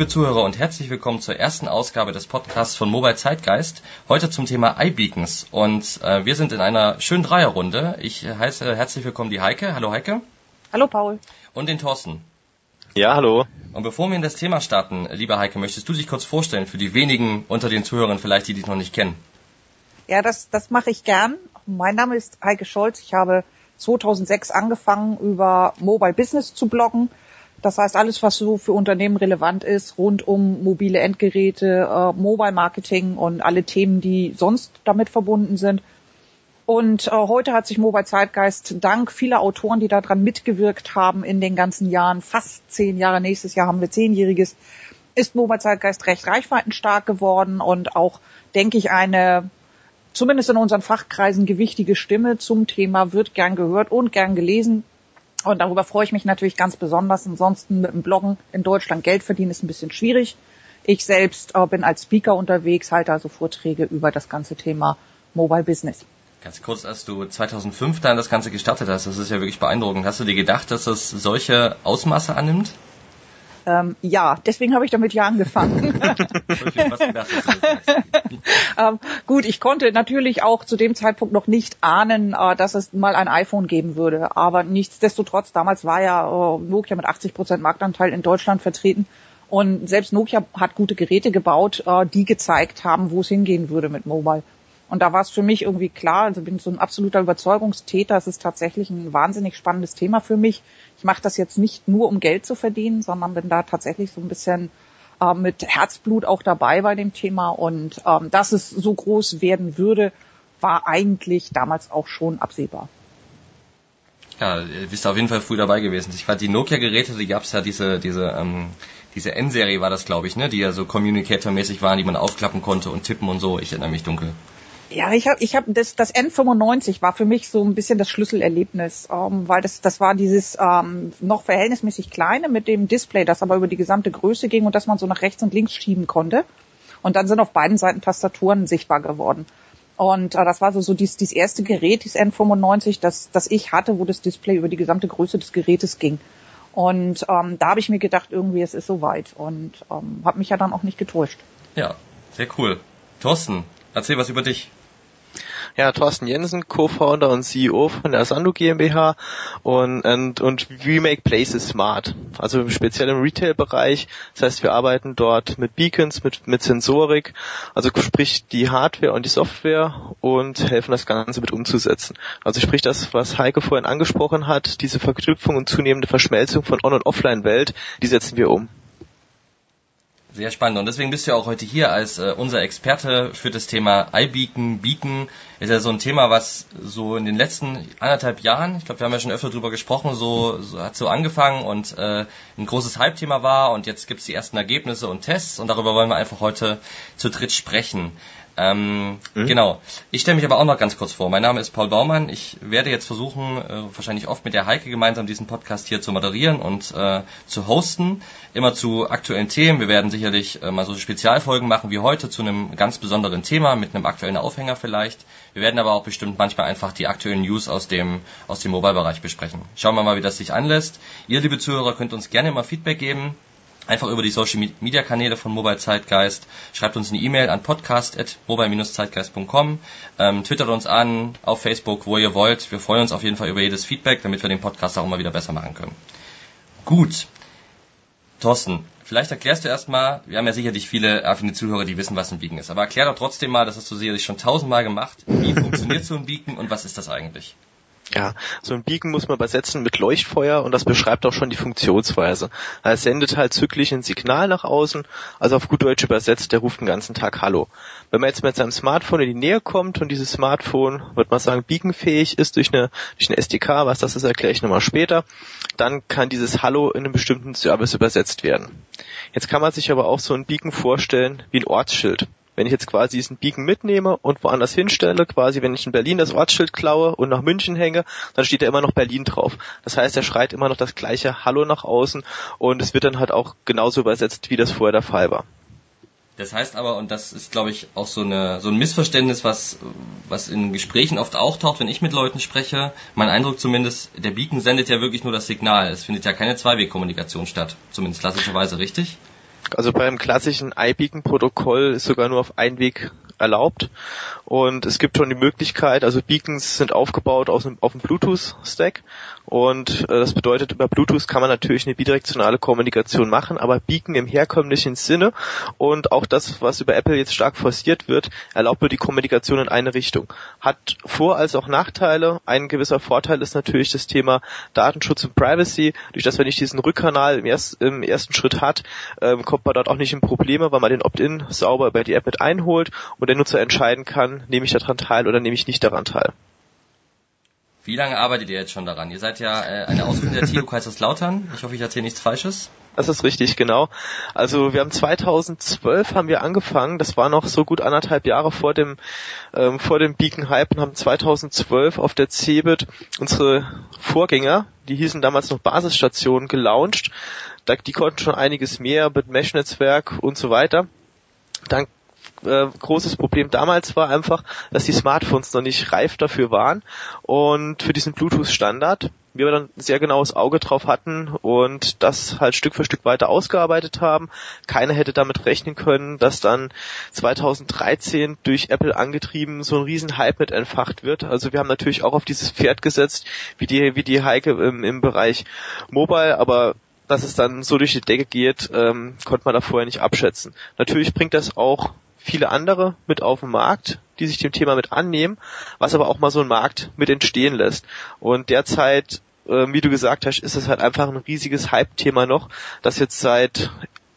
Liebe Zuhörer und herzlich willkommen zur ersten Ausgabe des Podcasts von Mobile Zeitgeist. Heute zum Thema iBeacons und äh, wir sind in einer schönen Dreierrunde. Ich heiße herzlich willkommen die Heike. Hallo Heike. Hallo Paul. Und den Thorsten. Ja, hallo. Und bevor wir in das Thema starten, lieber Heike, möchtest du dich kurz vorstellen für die wenigen unter den Zuhörern vielleicht, die dich noch nicht kennen? Ja, das, das mache ich gern. Mein Name ist Heike Scholz. Ich habe 2006 angefangen, über Mobile Business zu bloggen das heißt, alles, was so für Unternehmen relevant ist, rund um mobile Endgeräte, äh, Mobile Marketing und alle Themen, die sonst damit verbunden sind. Und äh, heute hat sich Mobile Zeitgeist dank vieler Autoren, die daran mitgewirkt haben in den ganzen Jahren, fast zehn Jahre, nächstes Jahr haben wir zehnjähriges, ist Mobile Zeitgeist recht reichweitenstark geworden und auch, denke ich, eine zumindest in unseren Fachkreisen gewichtige Stimme zum Thema wird gern gehört und gern gelesen. Und darüber freue ich mich natürlich ganz besonders. Ansonsten mit dem Bloggen in Deutschland Geld verdienen ist ein bisschen schwierig. Ich selbst äh, bin als Speaker unterwegs, halte also Vorträge über das ganze Thema Mobile Business. Ganz kurz, als du 2005 dann das Ganze gestartet hast, das ist ja wirklich beeindruckend. Hast du dir gedacht, dass das solche Ausmaße annimmt? Ähm, ja, deswegen habe ich damit ja angefangen. ähm, gut, ich konnte natürlich auch zu dem Zeitpunkt noch nicht ahnen, äh, dass es mal ein iPhone geben würde. Aber nichtsdestotrotz, damals war ja äh, Nokia mit 80 Prozent Marktanteil in Deutschland vertreten. Und selbst Nokia hat gute Geräte gebaut, äh, die gezeigt haben, wo es hingehen würde mit Mobile. Und da war es für mich irgendwie klar, also bin so ein absoluter Überzeugungstäter, es ist tatsächlich ein wahnsinnig spannendes Thema für mich. Ich mache das jetzt nicht nur, um Geld zu verdienen, sondern bin da tatsächlich so ein bisschen äh, mit Herzblut auch dabei bei dem Thema. Und ähm, dass es so groß werden würde, war eigentlich damals auch schon absehbar. Ja, ihr bist auf jeden Fall früh dabei gewesen. Ich fand die Nokia-Geräte, die gab's ja diese, diese, ähm, diese N-Serie war das, glaube ich, ne, die ja so Communicator-mäßig waren, die man aufklappen konnte und tippen und so. Ich erinnere mich dunkel. Ja, ich habe ich hab das, das N95 war für mich so ein bisschen das Schlüsselerlebnis, ähm, weil das, das war dieses ähm, noch verhältnismäßig kleine mit dem Display, das aber über die gesamte Größe ging und dass man so nach rechts und links schieben konnte. Und dann sind auf beiden Seiten Tastaturen sichtbar geworden. Und äh, das war so, so dies, dies erste Gerät, dieses N95, das, das ich hatte, wo das Display über die gesamte Größe des Gerätes ging. Und ähm, da habe ich mir gedacht, irgendwie es ist soweit und ähm, habe mich ja dann auch nicht getäuscht. Ja, sehr cool. Thorsten, erzähl was über dich. Ja, Thorsten Jensen, Co-Founder und CEO von der Sandu GmbH und, und, und we make places smart. Also speziell im Retail-Bereich. Das heißt, wir arbeiten dort mit Beacons, mit, mit Sensorik, also sprich die Hardware und die Software und helfen das Ganze mit umzusetzen. Also sprich das, was Heike vorhin angesprochen hat, diese Verknüpfung und zunehmende Verschmelzung von On- und Offline-Welt, die setzen wir um. Sehr spannend. Und deswegen bist du ja auch heute hier als äh, unser Experte für das Thema iBeacon. Beacon ist ja so ein Thema, was so in den letzten anderthalb Jahren, ich glaube, wir haben ja schon öfter drüber gesprochen, so, so hat so angefangen und äh, ein großes Hype-Thema war. Und jetzt gibt's die ersten Ergebnisse und Tests und darüber wollen wir einfach heute zu dritt sprechen. Ähm, mhm. Genau. Ich stelle mich aber auch noch ganz kurz vor. Mein Name ist Paul Baumann. Ich werde jetzt versuchen, äh, wahrscheinlich oft mit der Heike gemeinsam diesen Podcast hier zu moderieren und äh, zu hosten. Immer zu aktuellen Themen. Wir werden sicherlich äh, mal so Spezialfolgen machen wie heute zu einem ganz besonderen Thema mit einem aktuellen Aufhänger vielleicht. Wir werden aber auch bestimmt manchmal einfach die aktuellen News aus dem, aus dem Mobile-Bereich besprechen. Schauen wir mal, wie das sich anlässt. Ihr, liebe Zuhörer, könnt uns gerne mal Feedback geben einfach über die Social Media Kanäle von Mobile Zeitgeist. Schreibt uns eine E-Mail an podcast.mobile-zeitgeist.com. Ähm, twittert uns an auf Facebook, wo ihr wollt. Wir freuen uns auf jeden Fall über jedes Feedback, damit wir den Podcast auch immer wieder besser machen können. Gut. Thorsten, vielleicht erklärst du erstmal, wir haben ja sicherlich viele affine Zuhörer, die wissen, was ein Beacon ist, aber erklär doch trotzdem mal, das hast du sicherlich schon tausendmal gemacht, wie funktioniert so ein Beacon und was ist das eigentlich? Ja, so ein Beacon muss man übersetzen mit Leuchtfeuer und das beschreibt auch schon die Funktionsweise. Er sendet halt zyklisch ein Signal nach außen, also auf gut Deutsch übersetzt, der ruft den ganzen Tag Hallo. Wenn man jetzt mit seinem Smartphone in die Nähe kommt und dieses Smartphone, wird man sagen, beaconfähig ist durch eine, durch eine SDK, was das ist, erkläre ich nochmal später, dann kann dieses Hallo in einem bestimmten Service übersetzt werden. Jetzt kann man sich aber auch so ein Beacon vorstellen wie ein Ortsschild. Wenn ich jetzt quasi diesen Beacon mitnehme und woanders hinstelle, quasi wenn ich in Berlin das Ortsschild klaue und nach München hänge, dann steht da immer noch Berlin drauf. Das heißt, er schreit immer noch das gleiche Hallo nach außen und es wird dann halt auch genauso übersetzt, wie das vorher der Fall war. Das heißt aber, und das ist, glaube ich, auch so, eine, so ein Missverständnis, was, was in Gesprächen oft auftaucht, wenn ich mit Leuten spreche. Mein Eindruck zumindest, der Beacon sendet ja wirklich nur das Signal. Es findet ja keine Zweiwegkommunikation statt. Zumindest klassischerweise, richtig? Also beim klassischen iBeacon-Protokoll ist sogar nur auf Einweg erlaubt. Und es gibt schon die Möglichkeit, also Beacons sind aufgebaut aus einem, auf einem Bluetooth-Stack und äh, das bedeutet, über Bluetooth kann man natürlich eine bidirektionale Kommunikation machen, aber Beacon im herkömmlichen Sinne und auch das, was über Apple jetzt stark forciert wird, erlaubt nur die Kommunikation in eine Richtung. Hat Vor- als auch Nachteile. Ein gewisser Vorteil ist natürlich das Thema Datenschutz und Privacy. Durch das, wenn ich diesen Rückkanal im, erst, im ersten Schritt hat, ähm, kommt man dort auch nicht in Probleme, weil man den Opt-in sauber über die App mit einholt und der Nutzer entscheiden kann, nehme ich daran teil oder nehme ich nicht daran teil. Wie lange arbeitet ihr jetzt schon daran? Ihr seid ja äh, eine Ausbildung der TU Kaiserslautern. Ich hoffe, ich erzähle nichts Falsches. Das ist richtig, genau. Also wir haben 2012 haben wir angefangen, das war noch so gut anderthalb Jahre vor dem ähm, vor dem Beacon Hype und haben 2012 auf der CeBIT unsere Vorgänger, die hießen damals noch Basisstationen, gelauncht. Da, die konnten schon einiges mehr mit Mesh-Netzwerk und so weiter. Dann äh, großes Problem damals war einfach, dass die Smartphones noch nicht reif dafür waren und für diesen Bluetooth-Standard wir dann sehr genaues Auge drauf hatten und das halt Stück für Stück weiter ausgearbeitet haben. Keiner hätte damit rechnen können, dass dann 2013 durch Apple angetrieben so ein riesen Hype mit entfacht wird. Also wir haben natürlich auch auf dieses Pferd gesetzt, wie die, wie die Heike im, im Bereich Mobile, aber dass es dann so durch die Decke geht, ähm, konnte man da vorher nicht abschätzen. Natürlich bringt das auch viele andere mit auf den Markt, die sich dem Thema mit annehmen, was aber auch mal so ein Markt mit entstehen lässt. Und derzeit, äh, wie du gesagt hast, ist es halt einfach ein riesiges Hype-Thema noch, das jetzt seit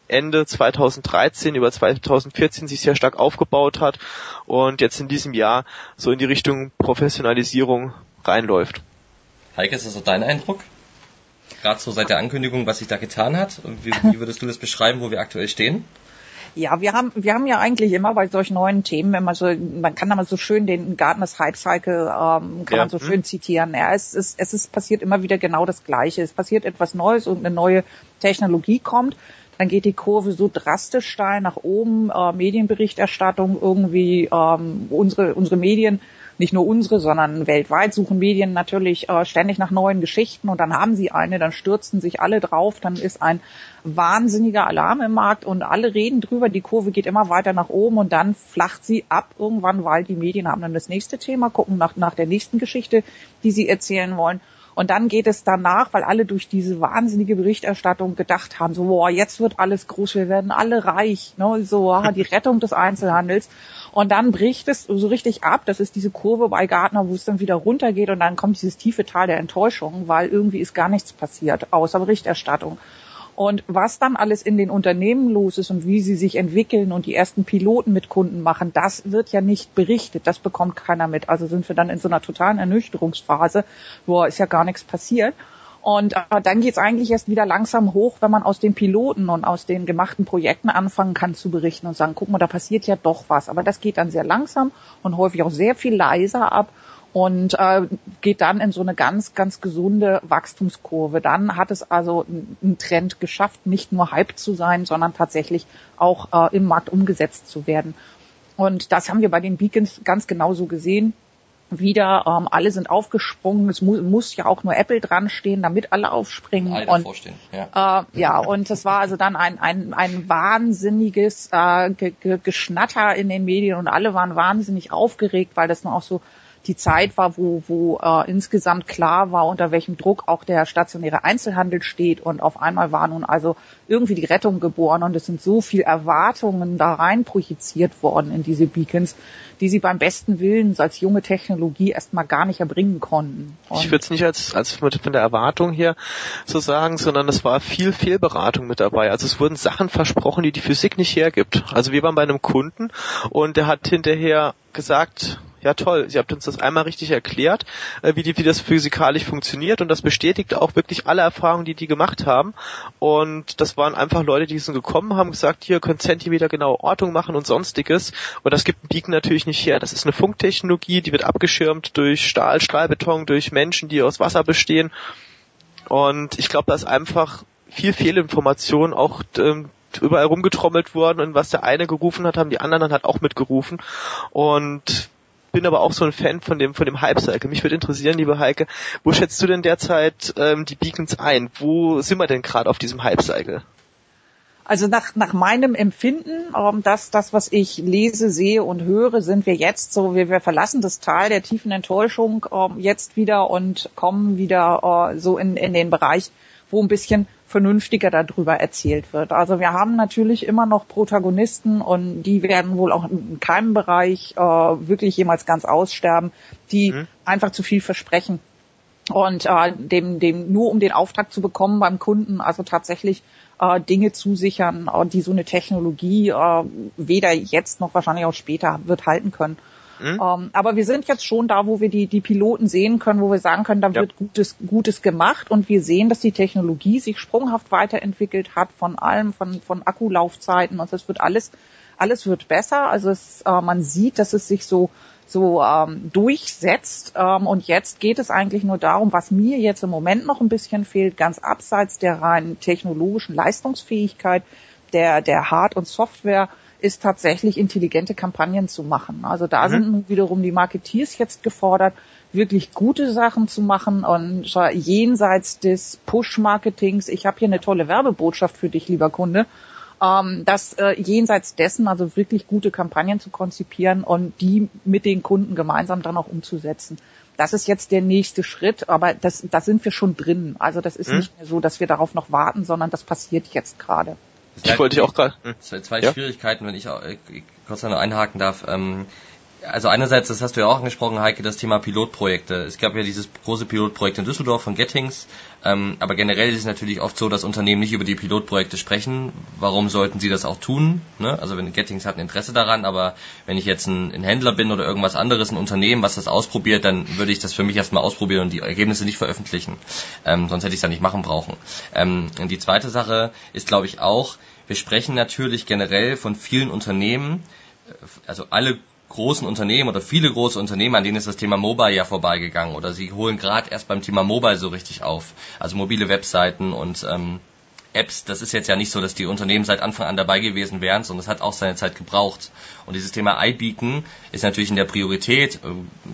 Ende 2013 über 2014 sich sehr stark aufgebaut hat und jetzt in diesem Jahr so in die Richtung Professionalisierung reinläuft. Heike, ist das so dein Eindruck? Gerade so seit der Ankündigung, was sich da getan hat? Wie, wie würdest du das beschreiben, wo wir aktuell stehen? Ja, wir haben, wir haben ja eigentlich immer bei solchen neuen Themen, wenn man so, man kann da mal so schön den Gartners Hype Cycle, ähm, kann ja. man so schön zitieren. Ja, es ist, es ist passiert immer wieder genau das Gleiche. Es passiert etwas Neues und eine neue Technologie kommt. Dann geht die Kurve so drastisch steil nach oben. Äh, Medienberichterstattung irgendwie, ähm, unsere, unsere Medien nicht nur unsere, sondern weltweit suchen Medien natürlich äh, ständig nach neuen Geschichten und dann haben sie eine, dann stürzen sich alle drauf, dann ist ein wahnsinniger Alarm im Markt und alle reden drüber, die Kurve geht immer weiter nach oben und dann flacht sie ab irgendwann, weil die Medien haben dann das nächste Thema, gucken nach, nach der nächsten Geschichte, die sie erzählen wollen. Und dann geht es danach, weil alle durch diese wahnsinnige Berichterstattung gedacht haben, so, boah, jetzt wird alles groß, wir werden alle reich, ne, so, ah, die Rettung des Einzelhandels. Und dann bricht es so richtig ab. Das ist diese Kurve bei Gartner, wo es dann wieder runtergeht und dann kommt dieses tiefe Tal der Enttäuschung, weil irgendwie ist gar nichts passiert, außer Berichterstattung. Und was dann alles in den Unternehmen los ist und wie sie sich entwickeln und die ersten Piloten mit Kunden machen, das wird ja nicht berichtet. Das bekommt keiner mit. Also sind wir dann in so einer totalen Ernüchterungsphase, wo ist ja gar nichts passiert. Und äh, dann geht's eigentlich erst wieder langsam hoch, wenn man aus den Piloten und aus den gemachten Projekten anfangen kann zu berichten und sagen, guck mal, da passiert ja doch was. Aber das geht dann sehr langsam und häufig auch sehr viel leiser ab und äh, geht dann in so eine ganz, ganz gesunde Wachstumskurve. Dann hat es also einen Trend geschafft, nicht nur Hype zu sein, sondern tatsächlich auch äh, im Markt umgesetzt zu werden. Und das haben wir bei den Beacons ganz genauso gesehen wieder, ähm, alle sind aufgesprungen, es mu muss ja auch nur Apple dran stehen, damit alle aufspringen. Alle und, vorstehen, ja. Äh, ja, und es war also dann ein, ein, ein wahnsinniges äh, Ge Ge Geschnatter in den Medien und alle waren wahnsinnig aufgeregt, weil das nur auch so die Zeit war, wo, wo äh, insgesamt klar war, unter welchem Druck auch der stationäre Einzelhandel steht. Und auf einmal war nun also irgendwie die Rettung geboren und es sind so viel Erwartungen da rein projiziert worden in diese Beacons, die sie beim besten Willen als junge Technologie erstmal gar nicht erbringen konnten. Und ich würde es nicht als, als von der Erwartung her so sagen, sondern es war viel Fehlberatung mit dabei. Also es wurden Sachen versprochen, die die Physik nicht hergibt. Also wir waren bei einem Kunden und der hat hinterher gesagt, ja toll, Sie habt uns das einmal richtig erklärt, äh, wie, die, wie das physikalisch funktioniert und das bestätigt auch wirklich alle Erfahrungen, die die gemacht haben. Und das waren einfach Leute, die sind gekommen, haben gesagt, hier könnt Zentimeter genaue Ortung machen und sonstiges. Und das gibt ein Beacon natürlich nicht her. Das ist eine Funktechnologie, die wird abgeschirmt durch Stahl, Stahlbeton, durch Menschen, die aus Wasser bestehen. Und ich glaube, da ist einfach viel Fehlinformation auch ähm, überall rumgetrommelt worden und was der eine gerufen hat, haben die anderen dann halt auch mitgerufen. Und bin aber auch so ein Fan von dem von dem Hype-Cycle. Mich würde interessieren, liebe Heike, wo schätzt du denn derzeit ähm, die Beacons ein? Wo sind wir denn gerade auf diesem Hype-Cycle? Also nach, nach meinem Empfinden, ähm, das, das, was ich lese, sehe und höre, sind wir jetzt so, wir, wir verlassen das Tal der tiefen Enttäuschung ähm, jetzt wieder und kommen wieder äh, so in, in den Bereich, wo ein bisschen vernünftiger darüber erzählt wird. Also wir haben natürlich immer noch Protagonisten und die werden wohl auch in keinem Bereich äh, wirklich jemals ganz aussterben, die mhm. einfach zu viel versprechen und äh, dem, dem nur um den Auftrag zu bekommen beim Kunden, also tatsächlich äh, Dinge zusichern, äh, die so eine Technologie äh, weder jetzt noch wahrscheinlich auch später wird halten können. Mhm. Ähm, aber wir sind jetzt schon da, wo wir die, die Piloten sehen können, wo wir sagen können, da ja. wird Gutes, Gutes gemacht und wir sehen, dass die Technologie sich sprunghaft weiterentwickelt hat von allem, von, von Akkulaufzeiten und es wird alles, alles wird besser. Also es, äh, man sieht, dass es sich so so ähm, durchsetzt. Ähm, und jetzt geht es eigentlich nur darum, was mir jetzt im Moment noch ein bisschen fehlt, ganz abseits der rein technologischen Leistungsfähigkeit der, der Hard- und Software, ist tatsächlich intelligente Kampagnen zu machen. Also da mhm. sind nun wiederum die Marketeers jetzt gefordert, wirklich gute Sachen zu machen und jenseits des Push-Marketings, ich habe hier eine tolle Werbebotschaft für dich, lieber Kunde, ähm, das äh, jenseits dessen also wirklich gute Kampagnen zu konzipieren und die mit den Kunden gemeinsam dann auch umzusetzen. Das ist jetzt der nächste Schritt, aber das, da sind wir schon drin. Also das ist hm. nicht mehr so, dass wir darauf noch warten, sondern das passiert jetzt gerade. Ich wollte auch gerade zwei, zwei ja? Schwierigkeiten, wenn ich, ich äh, kurz noch einhaken darf. Ähm, also einerseits, das hast du ja auch angesprochen, Heike, das Thema Pilotprojekte. Es gab ja dieses große Pilotprojekt in Düsseldorf von Gettings, ähm, aber generell ist es natürlich oft so, dass Unternehmen nicht über die Pilotprojekte sprechen. Warum sollten sie das auch tun? Ne? Also wenn Gettings hat ein Interesse daran, aber wenn ich jetzt ein, ein, Händler bin oder irgendwas anderes, ein Unternehmen, was das ausprobiert, dann würde ich das für mich erstmal ausprobieren und die Ergebnisse nicht veröffentlichen. Ähm, sonst hätte ich es ja nicht machen brauchen. Ähm, und die zweite Sache ist, glaube ich, auch, wir sprechen natürlich generell von vielen Unternehmen, äh, also alle großen Unternehmen oder viele große Unternehmen, an denen ist das Thema Mobile ja vorbeigegangen oder sie holen gerade erst beim Thema Mobile so richtig auf. Also mobile Webseiten und ähm, Apps, das ist jetzt ja nicht so, dass die Unternehmen seit Anfang an dabei gewesen wären, sondern es hat auch seine Zeit gebraucht. Und dieses Thema iBeacon ist natürlich in der Priorität, äh,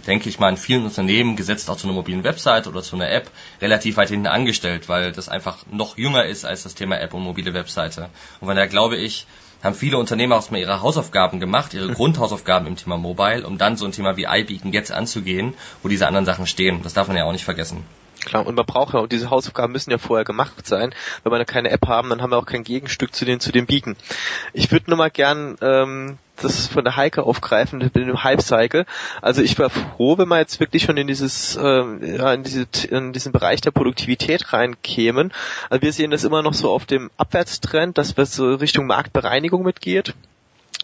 denke ich mal, in vielen Unternehmen, gesetzt auch zu einer mobilen Website oder zu einer App, relativ weit hinten angestellt, weil das einfach noch jünger ist als das Thema App und mobile Webseite. Und von daher glaube ich, haben viele Unternehmer auch mal ihre Hausaufgaben gemacht, ihre Grundhausaufgaben im Thema Mobile, um dann so ein Thema wie iBeacon jetzt anzugehen, wo diese anderen Sachen stehen. Das darf man ja auch nicht vergessen. Klar, und man braucht ja, und diese Hausaufgaben müssen ja vorher gemacht sein. Wenn wir da keine App haben, dann haben wir auch kein Gegenstück zu den, zu den Beacon. Ich würde nur mal gern ähm, das von der Heike aufgreifen mit dem Hype-Cycle. Also ich war froh, wenn wir jetzt wirklich schon in dieses, ähm, ja, in, diese, in diesen Bereich der Produktivität reinkämen. Also wir sehen das immer noch so auf dem Abwärtstrend, dass wir so Richtung Marktbereinigung mitgeht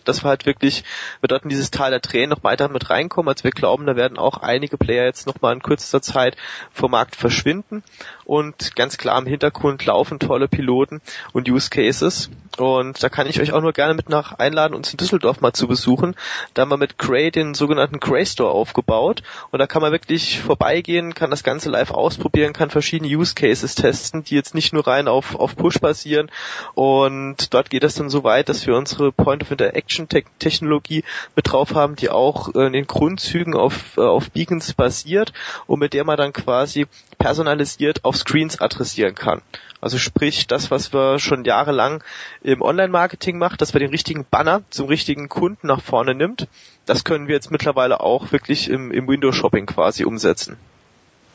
dass wir halt wirklich, wir dort in dieses Tal der Tränen noch weiter mit reinkommen. Also wir glauben, da werden auch einige Player jetzt noch mal in kürzester Zeit vom Markt verschwinden. Und ganz klar im Hintergrund laufen tolle Piloten und Use Cases. Und da kann ich euch auch nur gerne mit nach einladen, uns in Düsseldorf mal zu besuchen. Da haben wir mit Cray den sogenannten Cray Store aufgebaut. Und da kann man wirklich vorbeigehen, kann das Ganze live ausprobieren, kann verschiedene Use Cases testen, die jetzt nicht nur rein auf, auf Push basieren. Und dort geht es dann so weit, dass wir unsere Point of Interaction Action-Technologie mit drauf haben, die auch äh, in den Grundzügen auf, äh, auf Beacons basiert und mit der man dann quasi personalisiert auf Screens adressieren kann. Also sprich, das, was wir schon jahrelang im Online-Marketing macht, dass wir den richtigen Banner zum richtigen Kunden nach vorne nimmt, das können wir jetzt mittlerweile auch wirklich im, im Windows-Shopping quasi umsetzen.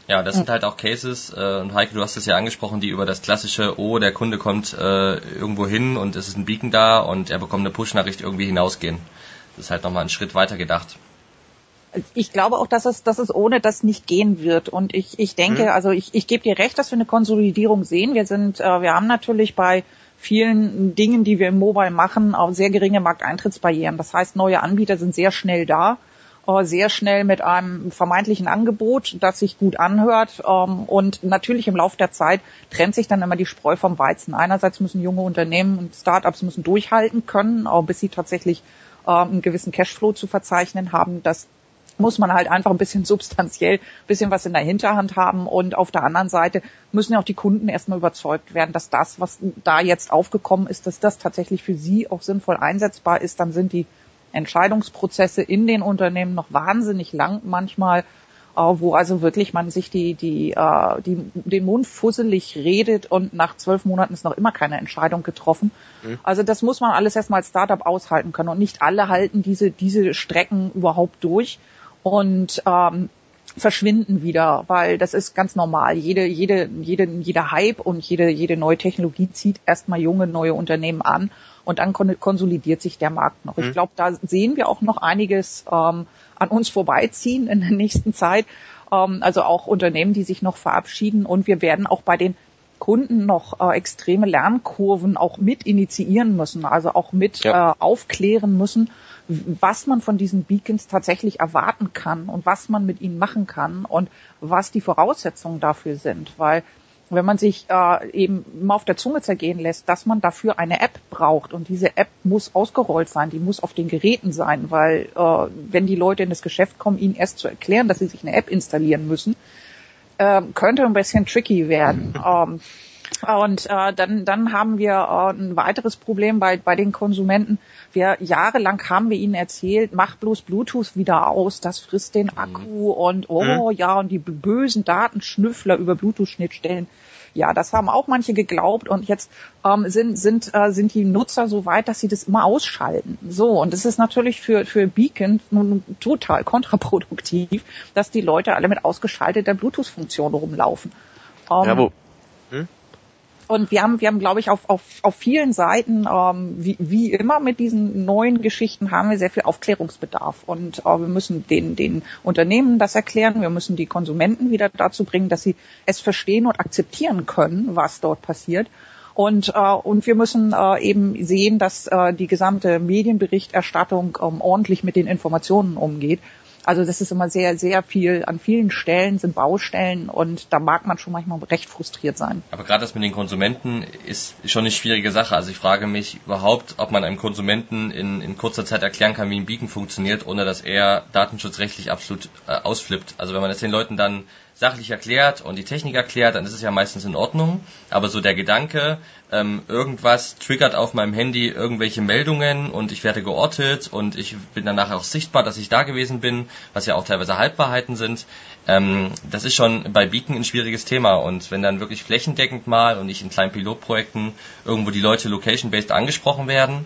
Ja, das sind halt auch Cases, äh, und Heike, du hast es ja angesprochen, die über das klassische, oh, der Kunde kommt äh, irgendwo hin und es ist ein Beacon da und er bekommt eine Push-Nachricht irgendwie hinausgehen. Das ist halt nochmal einen Schritt weiter gedacht. Ich glaube auch, dass es, dass es ohne das nicht gehen wird. Und ich, ich denke, hm. also ich, ich gebe dir recht, dass wir eine Konsolidierung sehen. Wir sind, äh, wir haben natürlich bei vielen Dingen, die wir im Mobile machen, auch sehr geringe Markteintrittsbarrieren. Das heißt, neue Anbieter sind sehr schnell da sehr schnell mit einem vermeintlichen Angebot, das sich gut anhört. Ähm, und natürlich im Laufe der Zeit trennt sich dann immer die Spreu vom Weizen. Einerseits müssen junge Unternehmen und Startups müssen durchhalten können, bis sie tatsächlich ähm, einen gewissen Cashflow zu verzeichnen haben. Das muss man halt einfach ein bisschen substanziell, ein bisschen was in der Hinterhand haben. Und auf der anderen Seite müssen ja auch die Kunden erstmal überzeugt werden, dass das, was da jetzt aufgekommen ist, dass das tatsächlich für sie auch sinnvoll einsetzbar ist. Dann sind die Entscheidungsprozesse in den Unternehmen noch wahnsinnig lang manchmal. äh, wo also wirklich man sich die, die, äh, die, den Mund fusselig redet und nach zwölf Monaten ist noch immer keine Entscheidung getroffen. Mhm. Also das muss man alles erstmal als Startup aushalten können und nicht alle halten diese, diese Strecken überhaupt durch und ähm, verschwinden wieder, weil das ist ganz normal. Jede, jede, jede, jeder Hype und jede, jede neue Technologie zieht erstmal junge, neue Unternehmen an und dann konsolidiert sich der Markt noch. Mhm. Ich glaube, da sehen wir auch noch einiges ähm, an uns vorbeiziehen in der nächsten Zeit. Ähm, also auch Unternehmen, die sich noch verabschieden und wir werden auch bei den Kunden noch äh, extreme Lernkurven auch mit initiieren müssen, also auch mit ja. äh, aufklären müssen, was man von diesen Beacons tatsächlich erwarten kann und was man mit ihnen machen kann und was die Voraussetzungen dafür sind, weil wenn man sich äh, eben mal auf der Zunge zergehen lässt, dass man dafür eine App braucht und diese App muss ausgerollt sein, die muss auf den Geräten sein, weil äh, wenn die Leute in das Geschäft kommen, ihnen erst zu erklären, dass sie sich eine App installieren müssen, äh, könnte ein bisschen tricky werden. ähm, und äh, dann, dann haben wir äh, ein weiteres Problem bei, bei den Konsumenten. Wir jahrelang haben wir ihnen erzählt, mach bloß Bluetooth wieder aus, das frisst den Akku mhm. und oh mhm. ja, und die bösen Datenschnüffler über Bluetooth-Schnittstellen. Ja, das haben auch manche geglaubt und jetzt ähm, sind, sind, äh, sind die Nutzer so weit, dass sie das immer ausschalten. So, und das ist natürlich für, für Beacon nun total kontraproduktiv, dass die Leute alle mit ausgeschalteter Bluetooth-Funktion rumlaufen. Ähm, ja, wo, und wir haben, wir haben, glaube ich, auf, auf, auf vielen Seiten, ähm, wie, wie immer mit diesen neuen Geschichten, haben wir sehr viel Aufklärungsbedarf. Und äh, wir müssen den, den Unternehmen das erklären, wir müssen die Konsumenten wieder dazu bringen, dass sie es verstehen und akzeptieren können, was dort passiert. Und, äh, und wir müssen äh, eben sehen, dass äh, die gesamte Medienberichterstattung ähm, ordentlich mit den Informationen umgeht also das ist immer sehr, sehr viel, an vielen Stellen sind Baustellen und da mag man schon manchmal recht frustriert sein. Aber gerade das mit den Konsumenten ist schon eine schwierige Sache. Also ich frage mich überhaupt, ob man einem Konsumenten in, in kurzer Zeit erklären kann, wie ein Beacon funktioniert, ohne dass er datenschutzrechtlich absolut äh, ausflippt. Also wenn man das den Leuten dann sachlich erklärt und die Technik erklärt, dann ist es ja meistens in Ordnung. Aber so der Gedanke, ähm, irgendwas triggert auf meinem Handy irgendwelche Meldungen und ich werde geortet und ich bin danach auch sichtbar, dass ich da gewesen bin, was ja auch teilweise Halbwahrheiten sind. Ähm, das ist schon bei Beacon ein schwieriges Thema und wenn dann wirklich flächendeckend mal und nicht in kleinen Pilotprojekten irgendwo die Leute location-based angesprochen werden,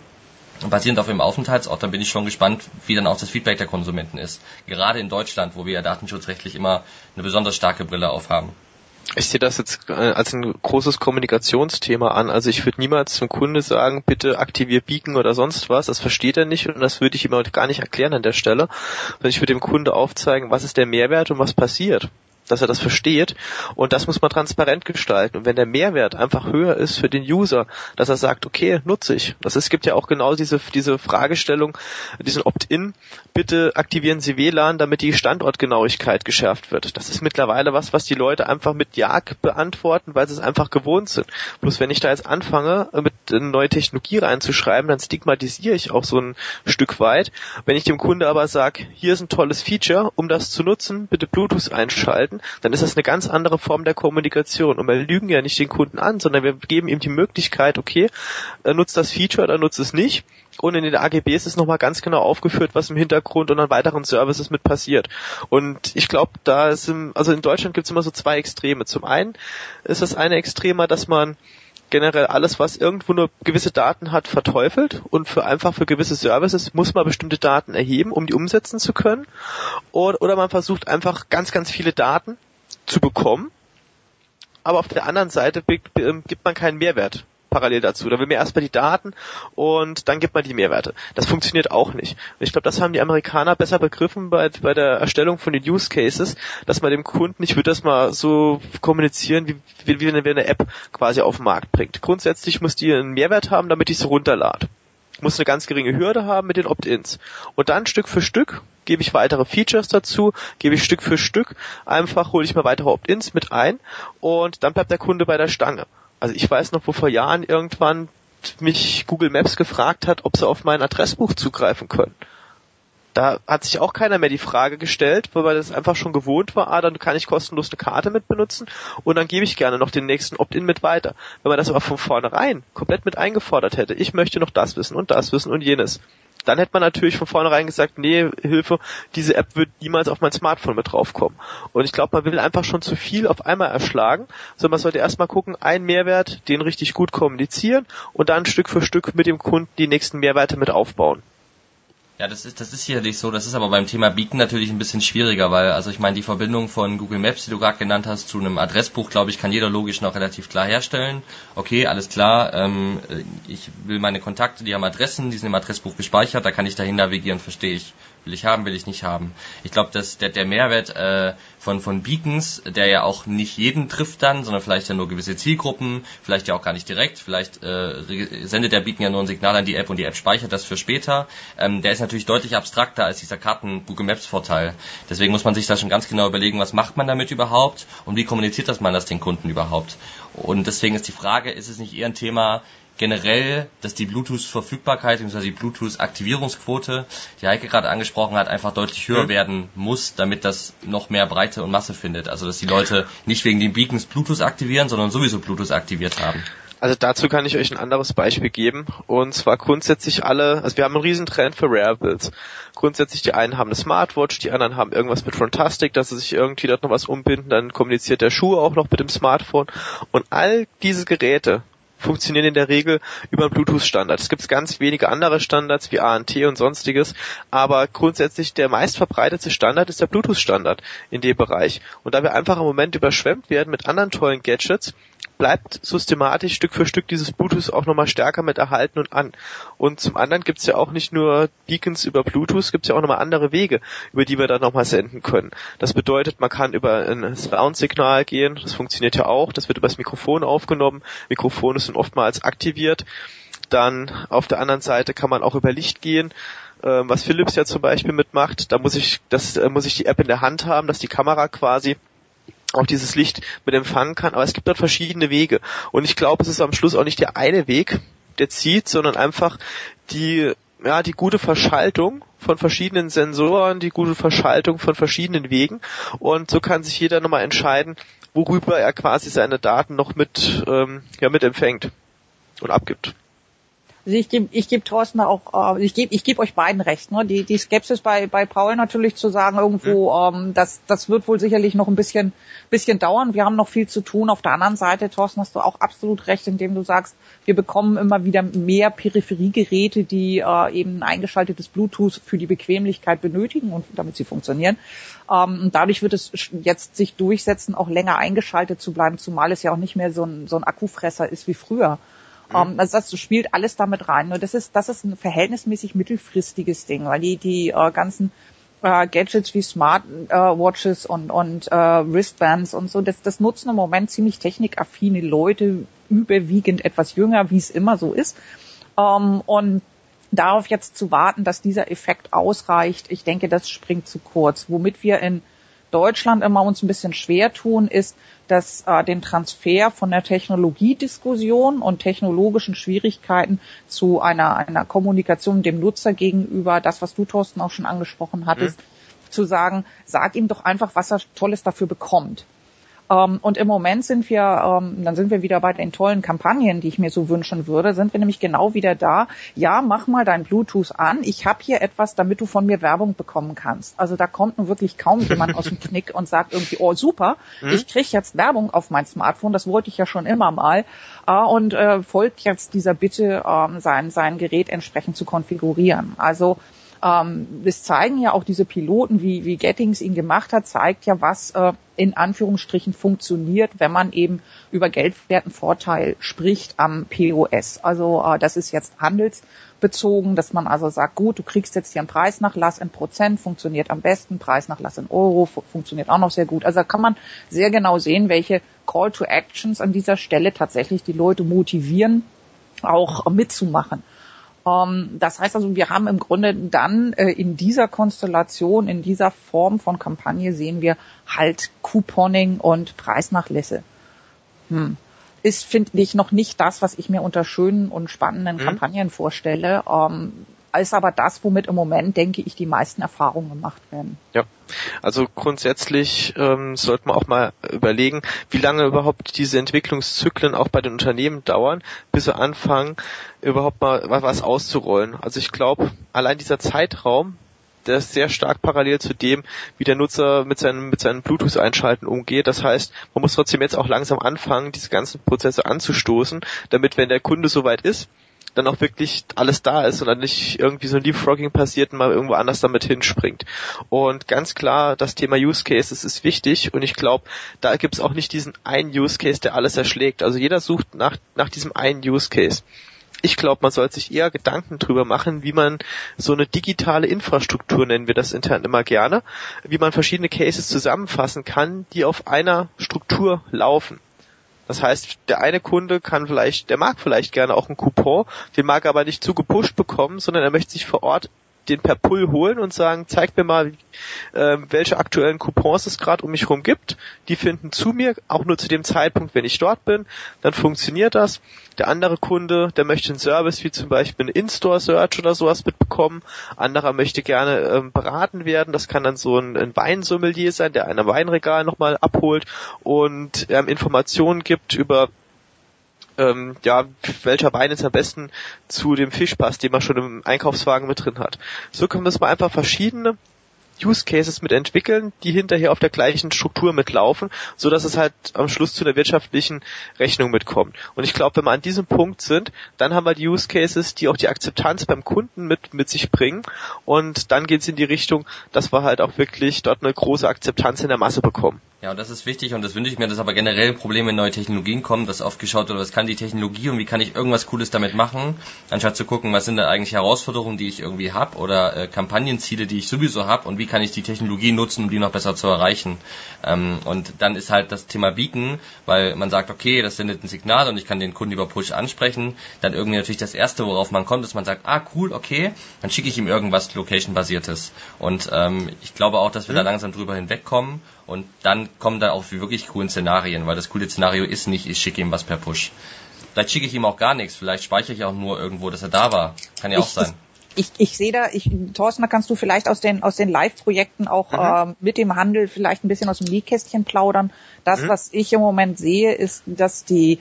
basierend auf ihrem Aufenthaltsort, dann bin ich schon gespannt, wie dann auch das Feedback der Konsumenten ist. Gerade in Deutschland, wo wir ja datenschutzrechtlich immer eine besonders starke Brille aufhaben. Ich sehe das jetzt äh, als ein großes Kommunikationsthema an. Also ich würde niemals zum Kunde sagen, bitte aktivier Beacon oder sonst was. Das versteht er nicht und das würde ich ihm auch gar nicht erklären an der Stelle. Sondern ich würde dem Kunde aufzeigen, was ist der Mehrwert und was passiert dass er das versteht. Und das muss man transparent gestalten. Und wenn der Mehrwert einfach höher ist für den User, dass er sagt, okay, nutze ich. Das ist, gibt ja auch genau diese, diese Fragestellung, diesen Opt-in, bitte aktivieren Sie WLAN, damit die Standortgenauigkeit geschärft wird. Das ist mittlerweile was, was die Leute einfach mit Ja beantworten, weil sie es einfach gewohnt sind. Bloß wenn ich da jetzt anfange, mit eine neue Technologie reinzuschreiben, dann stigmatisiere ich auch so ein Stück weit. Wenn ich dem Kunde aber sage, hier ist ein tolles Feature, um das zu nutzen, bitte Bluetooth einschalten, dann ist das eine ganz andere Form der Kommunikation. Und wir lügen ja nicht den Kunden an, sondern wir geben ihm die Möglichkeit, okay, er nutzt das Feature oder nutzt es nicht. Und in den AGBs ist nochmal ganz genau aufgeführt, was im Hintergrund und an weiteren Services mit passiert. Und ich glaube, da ist im, also in Deutschland gibt es immer so zwei Extreme. Zum einen ist das eine Extremer, dass man generell alles, was irgendwo nur gewisse Daten hat, verteufelt und für einfach für gewisse Services muss man bestimmte Daten erheben, um die umsetzen zu können. Oder, oder man versucht einfach ganz, ganz viele Daten zu bekommen, aber auf der anderen Seite gibt man keinen Mehrwert parallel dazu. Da will man erstmal die Daten und dann gibt man die Mehrwerte. Das funktioniert auch nicht. Und ich glaube, das haben die Amerikaner besser begriffen bei, bei der Erstellung von den Use Cases, dass man dem Kunden, ich würde das mal so kommunizieren, wie, wie, wie eine App quasi auf den Markt bringt. Grundsätzlich muss die einen Mehrwert haben, damit ich sie runterlade muss eine ganz geringe Hürde haben mit den Opt-ins. Und dann Stück für Stück gebe ich weitere Features dazu, gebe ich Stück für Stück, einfach hole ich mir weitere Opt-ins mit ein und dann bleibt der Kunde bei der Stange. Also ich weiß noch, wo vor Jahren irgendwann mich Google Maps gefragt hat, ob sie auf mein Adressbuch zugreifen können. Da hat sich auch keiner mehr die Frage gestellt, weil man das einfach schon gewohnt war, ah, dann kann ich kostenlos eine Karte mit benutzen und dann gebe ich gerne noch den nächsten Opt-in mit weiter. Wenn man das aber von vornherein komplett mit eingefordert hätte, ich möchte noch das wissen und das wissen und jenes, Dann hätte man natürlich von vornherein gesagt, nee, Hilfe, diese App wird niemals auf mein Smartphone mit draufkommen. Und ich glaube, man will einfach schon zu viel auf einmal erschlagen, sondern man sollte erstmal gucken, ein Mehrwert, den richtig gut kommunizieren und dann Stück für Stück mit dem Kunden die nächsten Mehrwerte mit aufbauen. Ja, das ist, das ist sicherlich so. Das ist aber beim Thema Beacon natürlich ein bisschen schwieriger, weil, also ich meine, die Verbindung von Google Maps, die du gerade genannt hast, zu einem Adressbuch, glaube ich, kann jeder logisch noch relativ klar herstellen. Okay, alles klar, ähm, ich will meine Kontakte, die haben Adressen, die sind im Adressbuch gespeichert, da kann ich dahin navigieren, verstehe ich. Will ich haben, will ich nicht haben. Ich glaube, dass der, der Mehrwert äh, von, von Beacons, der ja auch nicht jeden trifft dann, sondern vielleicht ja nur gewisse Zielgruppen, vielleicht ja auch gar nicht direkt, vielleicht äh, sendet der Beacon ja nur ein Signal an die App und die App speichert das für später. Ähm, der ist natürlich deutlich abstrakter als dieser Karten Google Maps Vorteil. Deswegen muss man sich da schon ganz genau überlegen, was macht man damit überhaupt und wie kommuniziert das man das den Kunden überhaupt. Und deswegen ist die Frage, ist es nicht eher ein Thema, generell, dass die Bluetooth-Verfügbarkeit bzw. die Bluetooth-Aktivierungsquote, die Heike gerade angesprochen hat, einfach deutlich höher mhm. werden muss, damit das noch mehr Breite und Masse findet. Also dass die Leute nicht wegen den Beacons Bluetooth aktivieren, sondern sowieso Bluetooth aktiviert haben. Also dazu kann ich euch ein anderes Beispiel geben. Und zwar grundsätzlich alle, also wir haben einen riesen Trend für Wearables. Grundsätzlich die einen haben eine Smartwatch, die anderen haben irgendwas mit Fantastic, dass sie sich irgendwie dort noch was umbinden, dann kommuniziert der Schuh auch noch mit dem Smartphone. Und all diese Geräte funktionieren in der Regel über Bluetooth-Standard. Es gibt ganz wenige andere Standards wie ANT und sonstiges, aber grundsätzlich der meistverbreitete Standard ist der Bluetooth-Standard in dem Bereich. Und da wir einfach im Moment überschwemmt werden mit anderen tollen Gadgets, bleibt systematisch Stück für Stück dieses Bluetooth auch nochmal stärker mit erhalten und an. Und zum anderen gibt's ja auch nicht nur Beacons über Bluetooth, gibt's ja auch nochmal andere Wege, über die wir dann nochmal senden können. Das bedeutet, man kann über ein Sound-Signal gehen, das funktioniert ja auch, das wird über das Mikrofon aufgenommen, Mikrofone sind oftmals aktiviert. Dann auf der anderen Seite kann man auch über Licht gehen ähm, was Philips ja zum Beispiel mitmacht. Da muss ich, das äh, muss ich die App in der Hand haben, dass die Kamera quasi auch dieses Licht mit empfangen kann. Aber es gibt dort verschiedene Wege. Und ich glaube, es ist am Schluss auch nicht der eine Weg, der zieht, sondern einfach die, ja, die gute Verschaltung von verschiedenen Sensoren, die gute Verschaltung von verschiedenen Wegen. Und so kann sich jeder nochmal entscheiden, worüber er quasi seine Daten noch mit, ähm, ja, mit empfängt und abgibt. Also ich gebe ich geb Thorsten auch, äh, ich gebe ich geb euch beiden recht. Ne? Die, die Skepsis bei, bei Paul natürlich zu sagen, irgendwo, mhm. ähm, das, das wird wohl sicherlich noch ein bisschen, bisschen dauern. Wir haben noch viel zu tun. Auf der anderen Seite, Thorsten, hast du auch absolut recht, indem du sagst, wir bekommen immer wieder mehr Peripheriegeräte, die äh, eben ein eingeschaltetes Bluetooth für die Bequemlichkeit benötigen und damit sie funktionieren. Ähm, und dadurch wird es jetzt sich durchsetzen, auch länger eingeschaltet zu bleiben, zumal es ja auch nicht mehr so ein, so ein Akkufresser ist wie früher. Mhm. Um, also das spielt alles damit rein. Nur das ist, das ist ein verhältnismäßig mittelfristiges Ding, weil die, die äh, ganzen äh, Gadgets wie Smart äh, Watches und, und äh, Wristbands und so, das, das nutzen im Moment ziemlich technikaffine Leute, überwiegend etwas jünger, wie es immer so ist. Um, und darauf jetzt zu warten, dass dieser Effekt ausreicht, ich denke, das springt zu kurz. Womit wir in Deutschland immer uns ein bisschen schwer tun, ist, dass äh, den Transfer von der Technologiediskussion und technologischen Schwierigkeiten zu einer, einer Kommunikation dem Nutzer gegenüber, das, was du, Thorsten, auch schon angesprochen hattest, mhm. zu sagen, sag ihm doch einfach, was er Tolles dafür bekommt. Ähm, und im Moment sind wir, ähm, dann sind wir wieder bei den tollen Kampagnen, die ich mir so wünschen würde, sind wir nämlich genau wieder da. Ja, mach mal dein Bluetooth an. Ich habe hier etwas, damit du von mir Werbung bekommen kannst. Also da kommt nun wirklich kaum jemand aus dem Knick und sagt irgendwie, oh super, mhm. ich krieg jetzt Werbung auf mein Smartphone. Das wollte ich ja schon immer mal. Äh, und äh, folgt jetzt dieser Bitte, äh, sein, sein Gerät entsprechend zu konfigurieren. Also ähm, das zeigen ja auch diese Piloten, wie, wie Gettings ihn gemacht hat, zeigt ja, was äh, in Anführungsstrichen funktioniert, wenn man eben über geldwerten Vorteil spricht am POS. Also äh, das ist jetzt handelsbezogen, dass man also sagt, gut, du kriegst jetzt hier einen Preisnachlass in Prozent, funktioniert am besten, Preisnachlass in Euro, funktioniert auch noch sehr gut. Also da kann man sehr genau sehen, welche Call to Actions an dieser Stelle tatsächlich die Leute motivieren, auch mitzumachen. Ähm, das heißt also, wir haben im Grunde dann äh, in dieser Konstellation, in dieser Form von Kampagne sehen wir halt Couponing und Preisnachlässe. Hm. Ist, finde ich, noch nicht das, was ich mir unter schönen und spannenden mhm. Kampagnen vorstelle. Ähm, ist aber das, womit im Moment, denke ich, die meisten Erfahrungen gemacht werden. Ja, also grundsätzlich ähm, sollte man auch mal überlegen, wie lange überhaupt diese Entwicklungszyklen auch bei den Unternehmen dauern, bis sie anfangen, überhaupt mal was auszurollen. Also ich glaube, allein dieser Zeitraum, der ist sehr stark parallel zu dem, wie der Nutzer mit seinen, mit seinen Bluetooth-Einschalten umgeht. Das heißt, man muss trotzdem jetzt auch langsam anfangen, diese ganzen Prozesse anzustoßen, damit, wenn der Kunde soweit ist, dann auch wirklich alles da ist und dann nicht irgendwie so ein Leapfrogging passiert und mal irgendwo anders damit hinspringt. Und ganz klar, das Thema Use Cases ist wichtig und ich glaube, da gibt es auch nicht diesen einen Use Case, der alles erschlägt. Also jeder sucht nach, nach diesem einen Use Case. Ich glaube, man sollte sich eher Gedanken drüber machen, wie man so eine digitale Infrastruktur, nennen wir das intern immer gerne, wie man verschiedene Cases zusammenfassen kann, die auf einer Struktur laufen. Das heißt, der eine Kunde kann vielleicht, der mag vielleicht gerne auch einen Coupon, den mag aber nicht zu gepusht bekommen, sondern er möchte sich vor Ort den per Pull holen und sagen, zeigt mir mal, äh, welche aktuellen Coupons es gerade um mich herum gibt. Die finden zu mir, auch nur zu dem Zeitpunkt, wenn ich dort bin. Dann funktioniert das. Der andere Kunde, der möchte einen Service wie zum Beispiel einen In-Store-Search oder sowas mitbekommen. Anderer möchte gerne ähm, beraten werden. Das kann dann so ein, ein Weinsommelier sein, der ein Weinregal nochmal abholt und ähm, Informationen gibt über ähm, ja, welcher Wein jetzt am besten zu dem Fisch passt, den man schon im Einkaufswagen mit drin hat. So können wir es mal einfach verschiedene Use Cases mit entwickeln, die hinterher auf der gleichen Struktur mitlaufen, so dass es halt am Schluss zu einer wirtschaftlichen Rechnung mitkommt. Und ich glaube, wenn wir an diesem Punkt sind, dann haben wir die Use Cases, die auch die Akzeptanz beim Kunden mit, mit sich bringen. Und dann geht es in die Richtung, dass wir halt auch wirklich dort eine große Akzeptanz in der Masse bekommen. Ja, und das ist wichtig und das wünsche ich mir, dass aber generell Probleme in neue Technologien kommen, dass oft geschaut wird, was kann die Technologie und wie kann ich irgendwas Cooles damit machen, anstatt zu gucken, was sind da eigentlich Herausforderungen, die ich irgendwie habe oder äh, Kampagnenziele, die ich sowieso habe und wie kann ich die Technologie nutzen, um die noch besser zu erreichen. Ähm, und dann ist halt das Thema Beacon, weil man sagt, okay, das sendet ein Signal und ich kann den Kunden über Push ansprechen, dann irgendwie natürlich das Erste, worauf man kommt, ist, man sagt, ah cool, okay, dann schicke ich ihm irgendwas Location-basiertes. Und ähm, ich glaube auch, dass wir mhm. da langsam drüber hinwegkommen und dann kommen da auch wirklich coolen Szenarien, weil das coole Szenario ist nicht, ich schicke ihm was per Push. Vielleicht schicke ich ihm auch gar nichts, vielleicht speichere ich auch nur irgendwo, dass er da war. Kann ja auch sein. Ich, ich sehe da, ich, Thorsten, da kannst du vielleicht aus den, aus den Live-Projekten auch mhm. äh, mit dem Handel vielleicht ein bisschen aus dem Nähkästchen plaudern. Das, mhm. was ich im Moment sehe, ist, dass die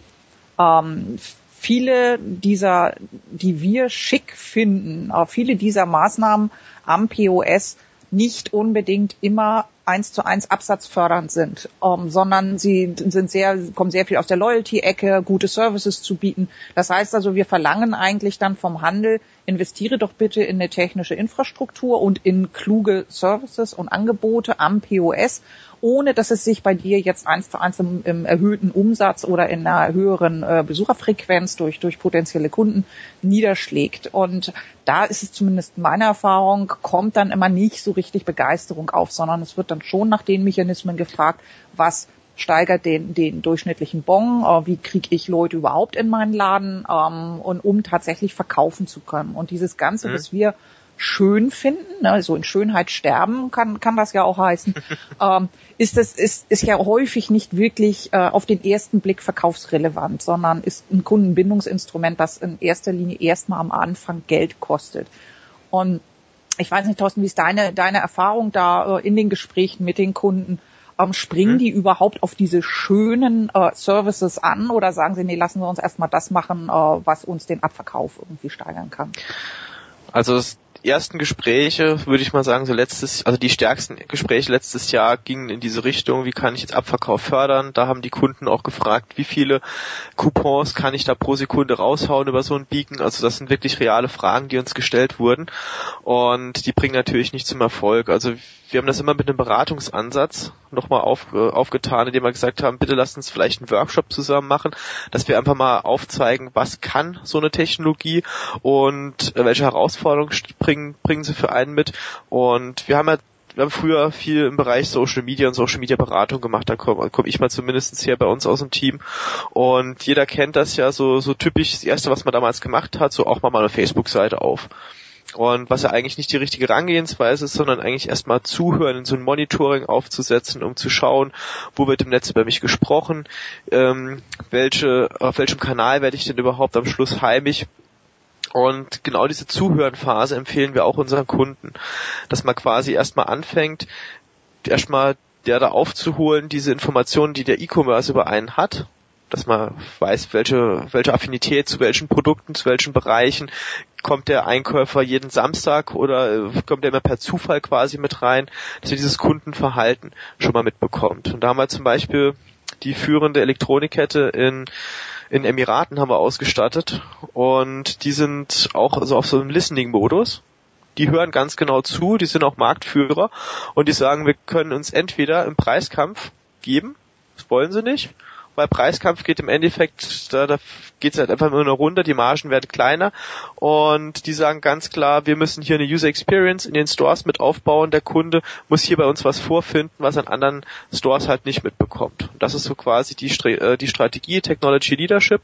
ähm, viele dieser, die wir schick finden, viele dieser Maßnahmen am POS nicht unbedingt immer eins zu eins absatzfördernd sind, ähm, sondern sie sind sehr, kommen sehr viel aus der Loyalty-Ecke, gute Services zu bieten. Das heißt also, wir verlangen eigentlich dann vom Handel, investiere doch bitte in eine technische Infrastruktur und in kluge Services und Angebote am POS ohne dass es sich bei dir jetzt eins zu eins im, im erhöhten Umsatz oder in einer höheren äh, Besucherfrequenz durch, durch potenzielle Kunden niederschlägt. Und da ist es zumindest meine Erfahrung, kommt dann immer nicht so richtig Begeisterung auf, sondern es wird dann schon nach den Mechanismen gefragt, was steigert den, den durchschnittlichen Bon, äh, wie kriege ich Leute überhaupt in meinen Laden ähm, und um tatsächlich verkaufen zu können. Und dieses Ganze, mhm. was wir schön finden, ne, so in Schönheit sterben kann, kann das ja auch heißen, ähm, ist es ist, ist ja häufig nicht wirklich äh, auf den ersten Blick verkaufsrelevant, sondern ist ein Kundenbindungsinstrument, das in erster Linie erstmal am Anfang Geld kostet. Und ich weiß nicht, Thorsten, wie ist deine, deine Erfahrung da äh, in den Gesprächen mit den Kunden? Ähm, springen mhm. die überhaupt auf diese schönen äh, Services an oder sagen sie, nee, lassen wir uns erstmal das machen, äh, was uns den Abverkauf irgendwie steigern kann? Also es ersten Gespräche, würde ich mal sagen, so letztes, also die stärksten Gespräche letztes Jahr gingen in diese Richtung, wie kann ich jetzt Abverkauf fördern? Da haben die Kunden auch gefragt, wie viele Coupons kann ich da pro Sekunde raushauen über so ein Beacon? Also das sind wirklich reale Fragen, die uns gestellt wurden und die bringen natürlich nicht zum Erfolg. Also wir haben das immer mit einem Beratungsansatz nochmal auf, äh, aufgetan, indem wir gesagt haben, bitte lasst uns vielleicht einen Workshop zusammen machen, dass wir einfach mal aufzeigen, was kann so eine Technologie und äh, welche Herausforderungen bringen, bringen sie für einen mit. Und wir haben ja wir haben früher viel im Bereich Social Media und Social Media Beratung gemacht, da komme komm ich mal zumindest hier bei uns aus dem Team. Und jeder kennt das ja so, so typisch, das erste, was man damals gemacht hat, so auch mal mal eine Facebook-Seite auf. Und was ja eigentlich nicht die richtige Herangehensweise ist, sondern eigentlich erstmal zuhören, in so ein Monitoring aufzusetzen, um zu schauen, wo wird im Netz über mich gesprochen, ähm, welche, auf welchem Kanal werde ich denn überhaupt am Schluss heimisch Und genau diese Zuhörenphase empfehlen wir auch unseren Kunden, dass man quasi erstmal anfängt, erstmal der da aufzuholen, diese Informationen, die der E-Commerce über einen hat, dass man weiß, welche, welche Affinität zu welchen Produkten, zu welchen Bereichen kommt der Einkäufer jeden Samstag oder äh, kommt er immer per Zufall quasi mit rein, dass er dieses Kundenverhalten schon mal mitbekommt. Und da haben wir zum Beispiel die führende Elektronikkette in in Emiraten haben wir ausgestattet und die sind auch also auf so einem Listening-Modus. Die hören ganz genau zu, die sind auch Marktführer und die sagen, wir können uns entweder im Preiskampf geben, das wollen sie nicht, weil Preiskampf geht im Endeffekt, da, da geht es halt einfach nur noch runter, die Margen werden kleiner. Und die sagen ganz klar, wir müssen hier eine User Experience in den Stores mit aufbauen, der Kunde muss hier bei uns was vorfinden, was an anderen Stores halt nicht mitbekommt. Und das ist so quasi die, äh, die Strategie Technology Leadership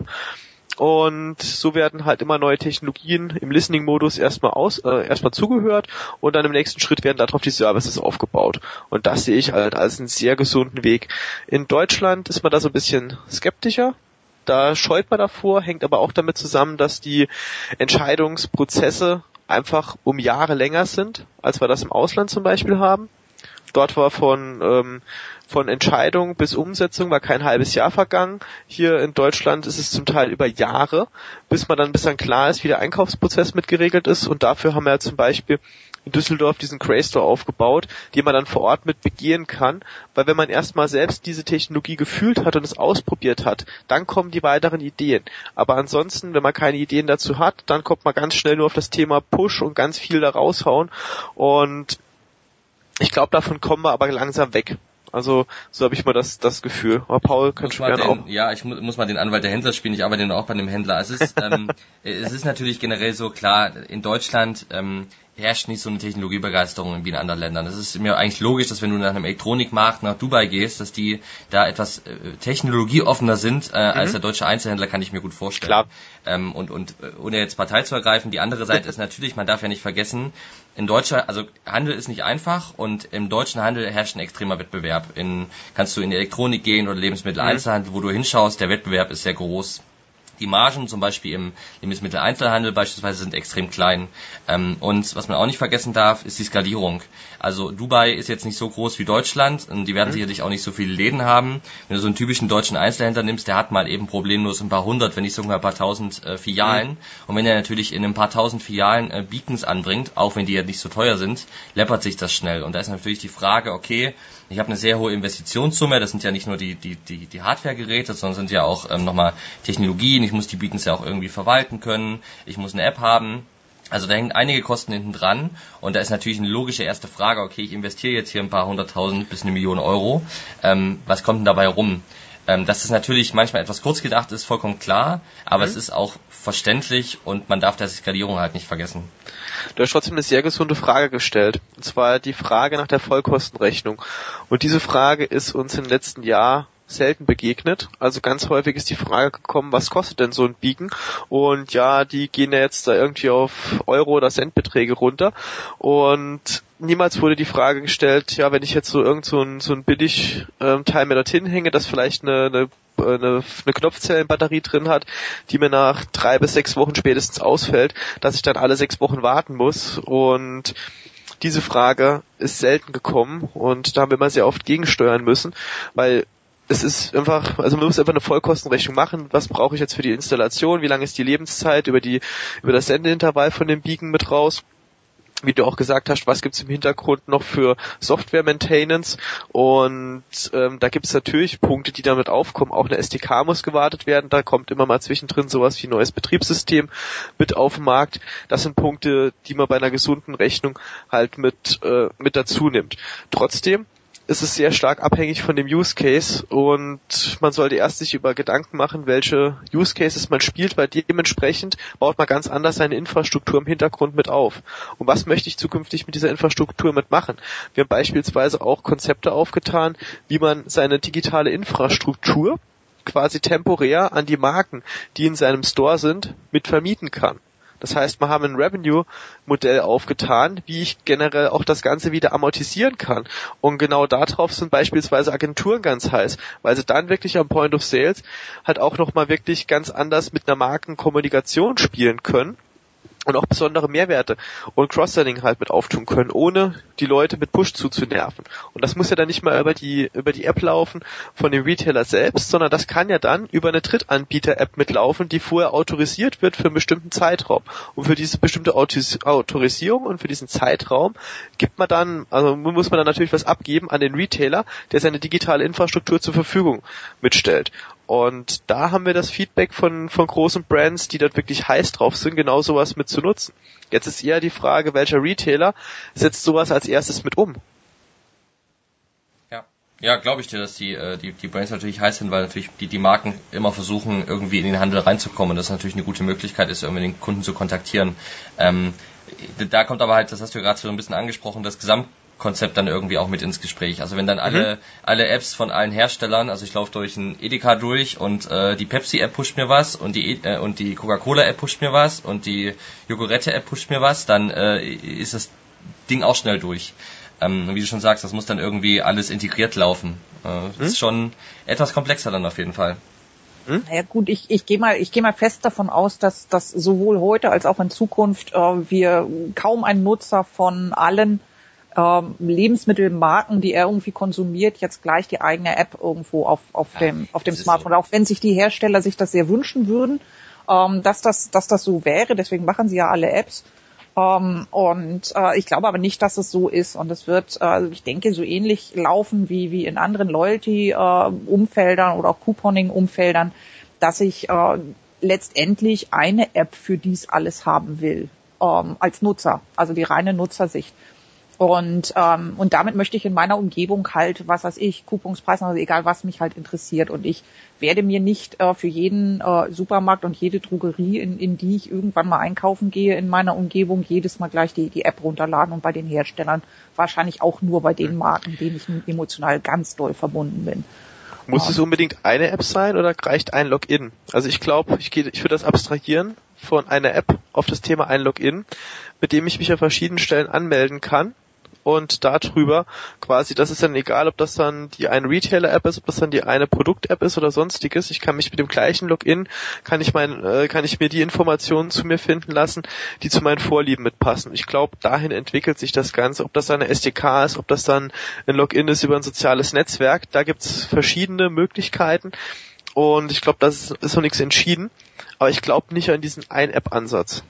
und so werden halt immer neue Technologien im Listening-Modus erstmal aus, äh, erstmal zugehört und dann im nächsten Schritt werden darauf die Services aufgebaut. Und das sehe ich halt als einen sehr gesunden Weg. In Deutschland ist man da so ein bisschen skeptischer. Da scheut man davor, hängt aber auch damit zusammen, dass die Entscheidungsprozesse einfach um Jahre länger sind, als wir das im Ausland zum Beispiel haben. Dort war von ähm, von Entscheidung bis Umsetzung war kein halbes Jahr vergangen. Hier in Deutschland ist es zum Teil über Jahre, bis man dann bis dann klar ist, wie der Einkaufsprozess mitgeregelt ist. Und dafür haben wir ja zum Beispiel in Düsseldorf diesen Cray Store aufgebaut, den man dann vor Ort mit begehen kann, weil wenn man erstmal selbst diese Technologie gefühlt hat und es ausprobiert hat, dann kommen die weiteren Ideen. Aber ansonsten, wenn man keine Ideen dazu hat, dann kommt man ganz schnell nur auf das Thema Push und ganz viel da raushauen und ich glaube, davon kommen wir aber langsam weg. Also so habe ich mal das das Gefühl. Aber Paul, kannst du gerne auch. Ja, ich mu muss mal den Anwalt der Händler spielen. Ich arbeite auch bei einem Händler. Es ist, ähm, es ist natürlich generell so klar. In Deutschland ähm, herrscht nicht so eine Technologiebegeisterung wie in anderen Ländern. Es ist mir eigentlich logisch, dass wenn du nach einem Elektronikmarkt nach Dubai gehst, dass die da etwas äh, technologieoffener sind äh, mhm. als der deutsche Einzelhändler, kann ich mir gut vorstellen. Klar. Ähm, und, und äh, ohne jetzt Partei zu ergreifen, die andere Seite ist natürlich, man darf ja nicht vergessen, in deutscher, also Handel ist nicht einfach und im deutschen Handel herrscht ein extremer Wettbewerb. In, kannst du in die Elektronik gehen oder Lebensmitteleinzelhandel, mhm. wo du hinschaust, der Wettbewerb ist sehr groß. Die Margen zum Beispiel im Lebensmitteleinzelhandel beispielsweise sind extrem klein. Ähm, und was man auch nicht vergessen darf, ist die Skalierung. Also Dubai ist jetzt nicht so groß wie Deutschland und die werden mhm. sicherlich auch nicht so viele Läden haben. Wenn du so einen typischen deutschen Einzelhändler nimmst, der hat mal eben problemlos ein paar hundert, wenn nicht sogar ein paar tausend äh, Filialen. Mhm. Und wenn er natürlich in ein paar tausend Filialen äh, Beacons anbringt, auch wenn die ja nicht so teuer sind, läppert sich das schnell. Und da ist natürlich die Frage, okay, ich habe eine sehr hohe Investitionssumme, das sind ja nicht nur die, die, die, die Hardware-Geräte, sondern sind ja auch ähm, nochmal Technologien, ich muss die Beacons ja auch irgendwie verwalten können, ich muss eine App haben. Also da hängen einige Kosten hinten dran und da ist natürlich eine logische erste Frage, okay, ich investiere jetzt hier ein paar hunderttausend bis eine Million Euro, ähm, was kommt denn dabei rum? Ähm, dass es natürlich manchmal etwas kurz gedacht ist, vollkommen klar, aber mhm. es ist auch verständlich und man darf der Skalierung halt nicht vergessen. Du hast trotzdem eine sehr gesunde Frage gestellt. Und zwar die Frage nach der Vollkostenrechnung. Und diese Frage ist uns im letzten Jahr selten begegnet. Also ganz häufig ist die Frage gekommen, was kostet denn so ein Beacon? Und ja, die gehen ja jetzt da irgendwie auf Euro oder Centbeträge runter. Und niemals wurde die Frage gestellt, ja, wenn ich jetzt so irgend so ein, so ein billig ähm, Teil mir dorthin hänge, das vielleicht eine, eine eine, eine Knopfzellenbatterie drin hat, die mir nach drei bis sechs Wochen spätestens ausfällt, dass ich dann alle sechs Wochen warten muss und diese Frage ist selten gekommen und da haben wir immer sehr oft gegensteuern müssen, weil es ist einfach, also man muss einfach eine Vollkostenrechnung machen. Was brauche ich jetzt für die Installation? Wie lange ist die Lebenszeit über die, über das Sendeintervall von dem Beacon mit raus? wie du auch gesagt hast, was gibt's im Hintergrund noch für Software Maintenance und ähm, da gibt's natürlich Punkte, die damit aufkommen. Auch eine SDK muss gewartet werden, da kommt immer mal zwischendrin sowas wie neues Betriebssystem mit auf den Markt. Das sind Punkte, die man bei einer gesunden Rechnung halt mit, äh, mit dazu nimmt. Trotzdem ist es sehr stark abhängig von dem Use Case und man sollte erst sich über Gedanken machen, welche Use Cases man spielt, weil dementsprechend baut man ganz anders seine Infrastruktur im Hintergrund mit auf. Und was möchte ich zukünftig mit dieser Infrastruktur mitmachen? Wir haben beispielsweise auch Konzepte aufgetan, wie man seine digitale Infrastruktur quasi temporär an die Marken, die in seinem Store sind, mit vermieten kann. Das heißt, wir haben ein Revenue-Modell aufgetan, wie ich generell auch das Ganze wieder amortisieren kann. Und genau darauf sind beispielsweise Agenturen ganz heiß, weil sie dann wirklich am Point of Sales halt auch nochmal wirklich ganz anders mit einer Markenkommunikation spielen können und auch besondere Mehrwerte und Cross-Selling halt mit auftun können, ohne die Leute mit Push zuzunerven. Und das muss ja dann nicht mal über die, über die App laufen von dem Retailer selbst, sondern das kann ja dann über eine Drittanbieter-App mitlaufen, die vorher autorisiert wird für einen bestimmten Zeitraum. Und für diese bestimmte Autorisierung und für diesen Zeitraum gibt man dann, also muss man dann natürlich was abgeben an den Retailer, der seine digitale Infrastruktur zur Verfügung mitstellt. Und da haben wir das Feedback von, von großen Brands, die dort wirklich heiß drauf sind, genau sowas mit zu nutzen. Jetzt ist eher die Frage, welcher Retailer setzt sowas als erstes mit um? Ja, ja, glaube ich dir, dass die, äh, die, die Brands natürlich heiß sind, weil natürlich die, die Marken immer versuchen, irgendwie in den Handel reinzukommen und das natürlich eine gute Möglichkeit ist, irgendwie den Kunden zu kontaktieren. Ähm, da kommt aber halt, das hast du gerade so ein bisschen angesprochen, das Gesamt Konzept dann irgendwie auch mit ins Gespräch. Also wenn dann alle, mhm. alle Apps von allen Herstellern, also ich laufe durch ein Edeka durch und äh, die Pepsi-App pusht mir was und die äh, und die Coca-Cola-App pusht mir was und die Jogurette-App pusht mir was, dann äh, ist das Ding auch schnell durch. Ähm, wie du schon sagst, das muss dann irgendwie alles integriert laufen. Äh, mhm. Das ist schon etwas komplexer dann auf jeden Fall. Hm? Naja gut, ich, ich gehe mal, ich gehe mal fest davon aus, dass, dass sowohl heute als auch in Zukunft äh, wir kaum einen Nutzer von allen ähm, Lebensmittelmarken, die er irgendwie konsumiert, jetzt gleich die eigene App irgendwo auf, auf ja, dem, auf dem Smartphone. So. Auch wenn sich die Hersteller sich das sehr wünschen würden, ähm, dass das, dass das so wäre. Deswegen machen sie ja alle Apps. Ähm, und äh, ich glaube aber nicht, dass es so ist. Und es wird, äh, ich denke, so ähnlich laufen wie, wie in anderen Loyalty-Umfeldern äh, oder auch Couponing-Umfeldern, dass ich äh, letztendlich eine App für dies alles haben will ähm, als Nutzer, also die reine Nutzersicht. Und, ähm, und damit möchte ich in meiner Umgebung halt, was weiß ich, Couponspreis, also egal was mich halt interessiert. Und ich werde mir nicht äh, für jeden äh, Supermarkt und jede Drogerie, in, in die ich irgendwann mal einkaufen gehe, in meiner Umgebung jedes Mal gleich die, die App runterladen und bei den Herstellern wahrscheinlich auch nur bei den Marken, denen ich emotional ganz doll verbunden bin. Muss es unbedingt eine App sein oder reicht ein Login? Also ich glaube, ich, gehe, ich würde das abstrahieren von einer App auf das Thema ein Login, mit dem ich mich an verschiedenen Stellen anmelden kann und darüber quasi, das ist dann egal, ob das dann die eine Retailer-App ist, ob das dann die eine Produkt-App ist oder sonstiges. Ich kann mich mit dem gleichen Login, kann ich mein, äh, kann ich mir die Informationen zu mir finden lassen, die zu meinen Vorlieben mitpassen. Ich glaube, dahin entwickelt sich das Ganze, ob das dann eine SDK ist, ob das dann ein Login ist über ein soziales Netzwerk. Da gibt's verschiedene Möglichkeiten. Und ich glaube, das ist, noch nichts entschieden. Aber ich glaube nicht an diesen Ein-App-Ansatz.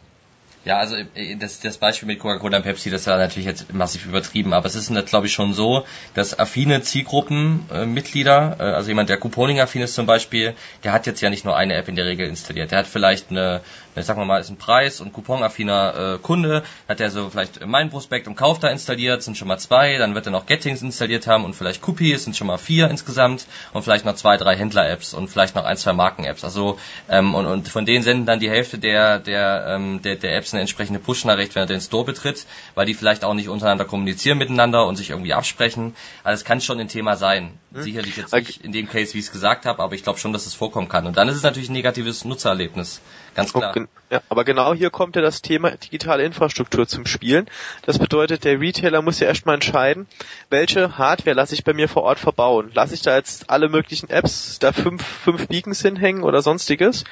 Ja, also äh, das, das Beispiel mit Coca-Cola und Pepsi, das war natürlich jetzt massiv übertrieben, aber es ist glaube ich schon so, dass affine Zielgruppenmitglieder, äh, also jemand, der Couponing-affin ist zum Beispiel, der hat jetzt ja nicht nur eine App in der Regel installiert, der hat vielleicht eine, eine sagen wir mal, ist ein Preis- und Coupon-affiner äh, Kunde, hat er so vielleicht mein Prospekt und Kauf da installiert, sind schon mal zwei, dann wird er noch Gettings installiert haben und vielleicht Coupis, sind schon mal vier insgesamt und vielleicht noch zwei, drei Händler-Apps und vielleicht noch ein, zwei Marken-Apps. Also ähm, und, und von denen senden dann die Hälfte der der ähm, der, der Apps eine entsprechende Push-Nachricht, wenn er den Store betritt, weil die vielleicht auch nicht untereinander kommunizieren miteinander und sich irgendwie absprechen. Also es kann schon ein Thema sein. Hm. Sicherlich jetzt nicht in dem Case, wie ich es gesagt habe, aber ich glaube schon, dass es vorkommen kann. Und dann ist es natürlich ein negatives Nutzererlebnis. Ganz klar. Ja, aber genau hier kommt ja das Thema digitale Infrastruktur zum Spielen. Das bedeutet, der Retailer muss ja erstmal entscheiden, welche Hardware lasse ich bei mir vor Ort verbauen. Lasse ich da jetzt alle möglichen Apps, da fünf, fünf Beacons hinhängen oder sonstiges?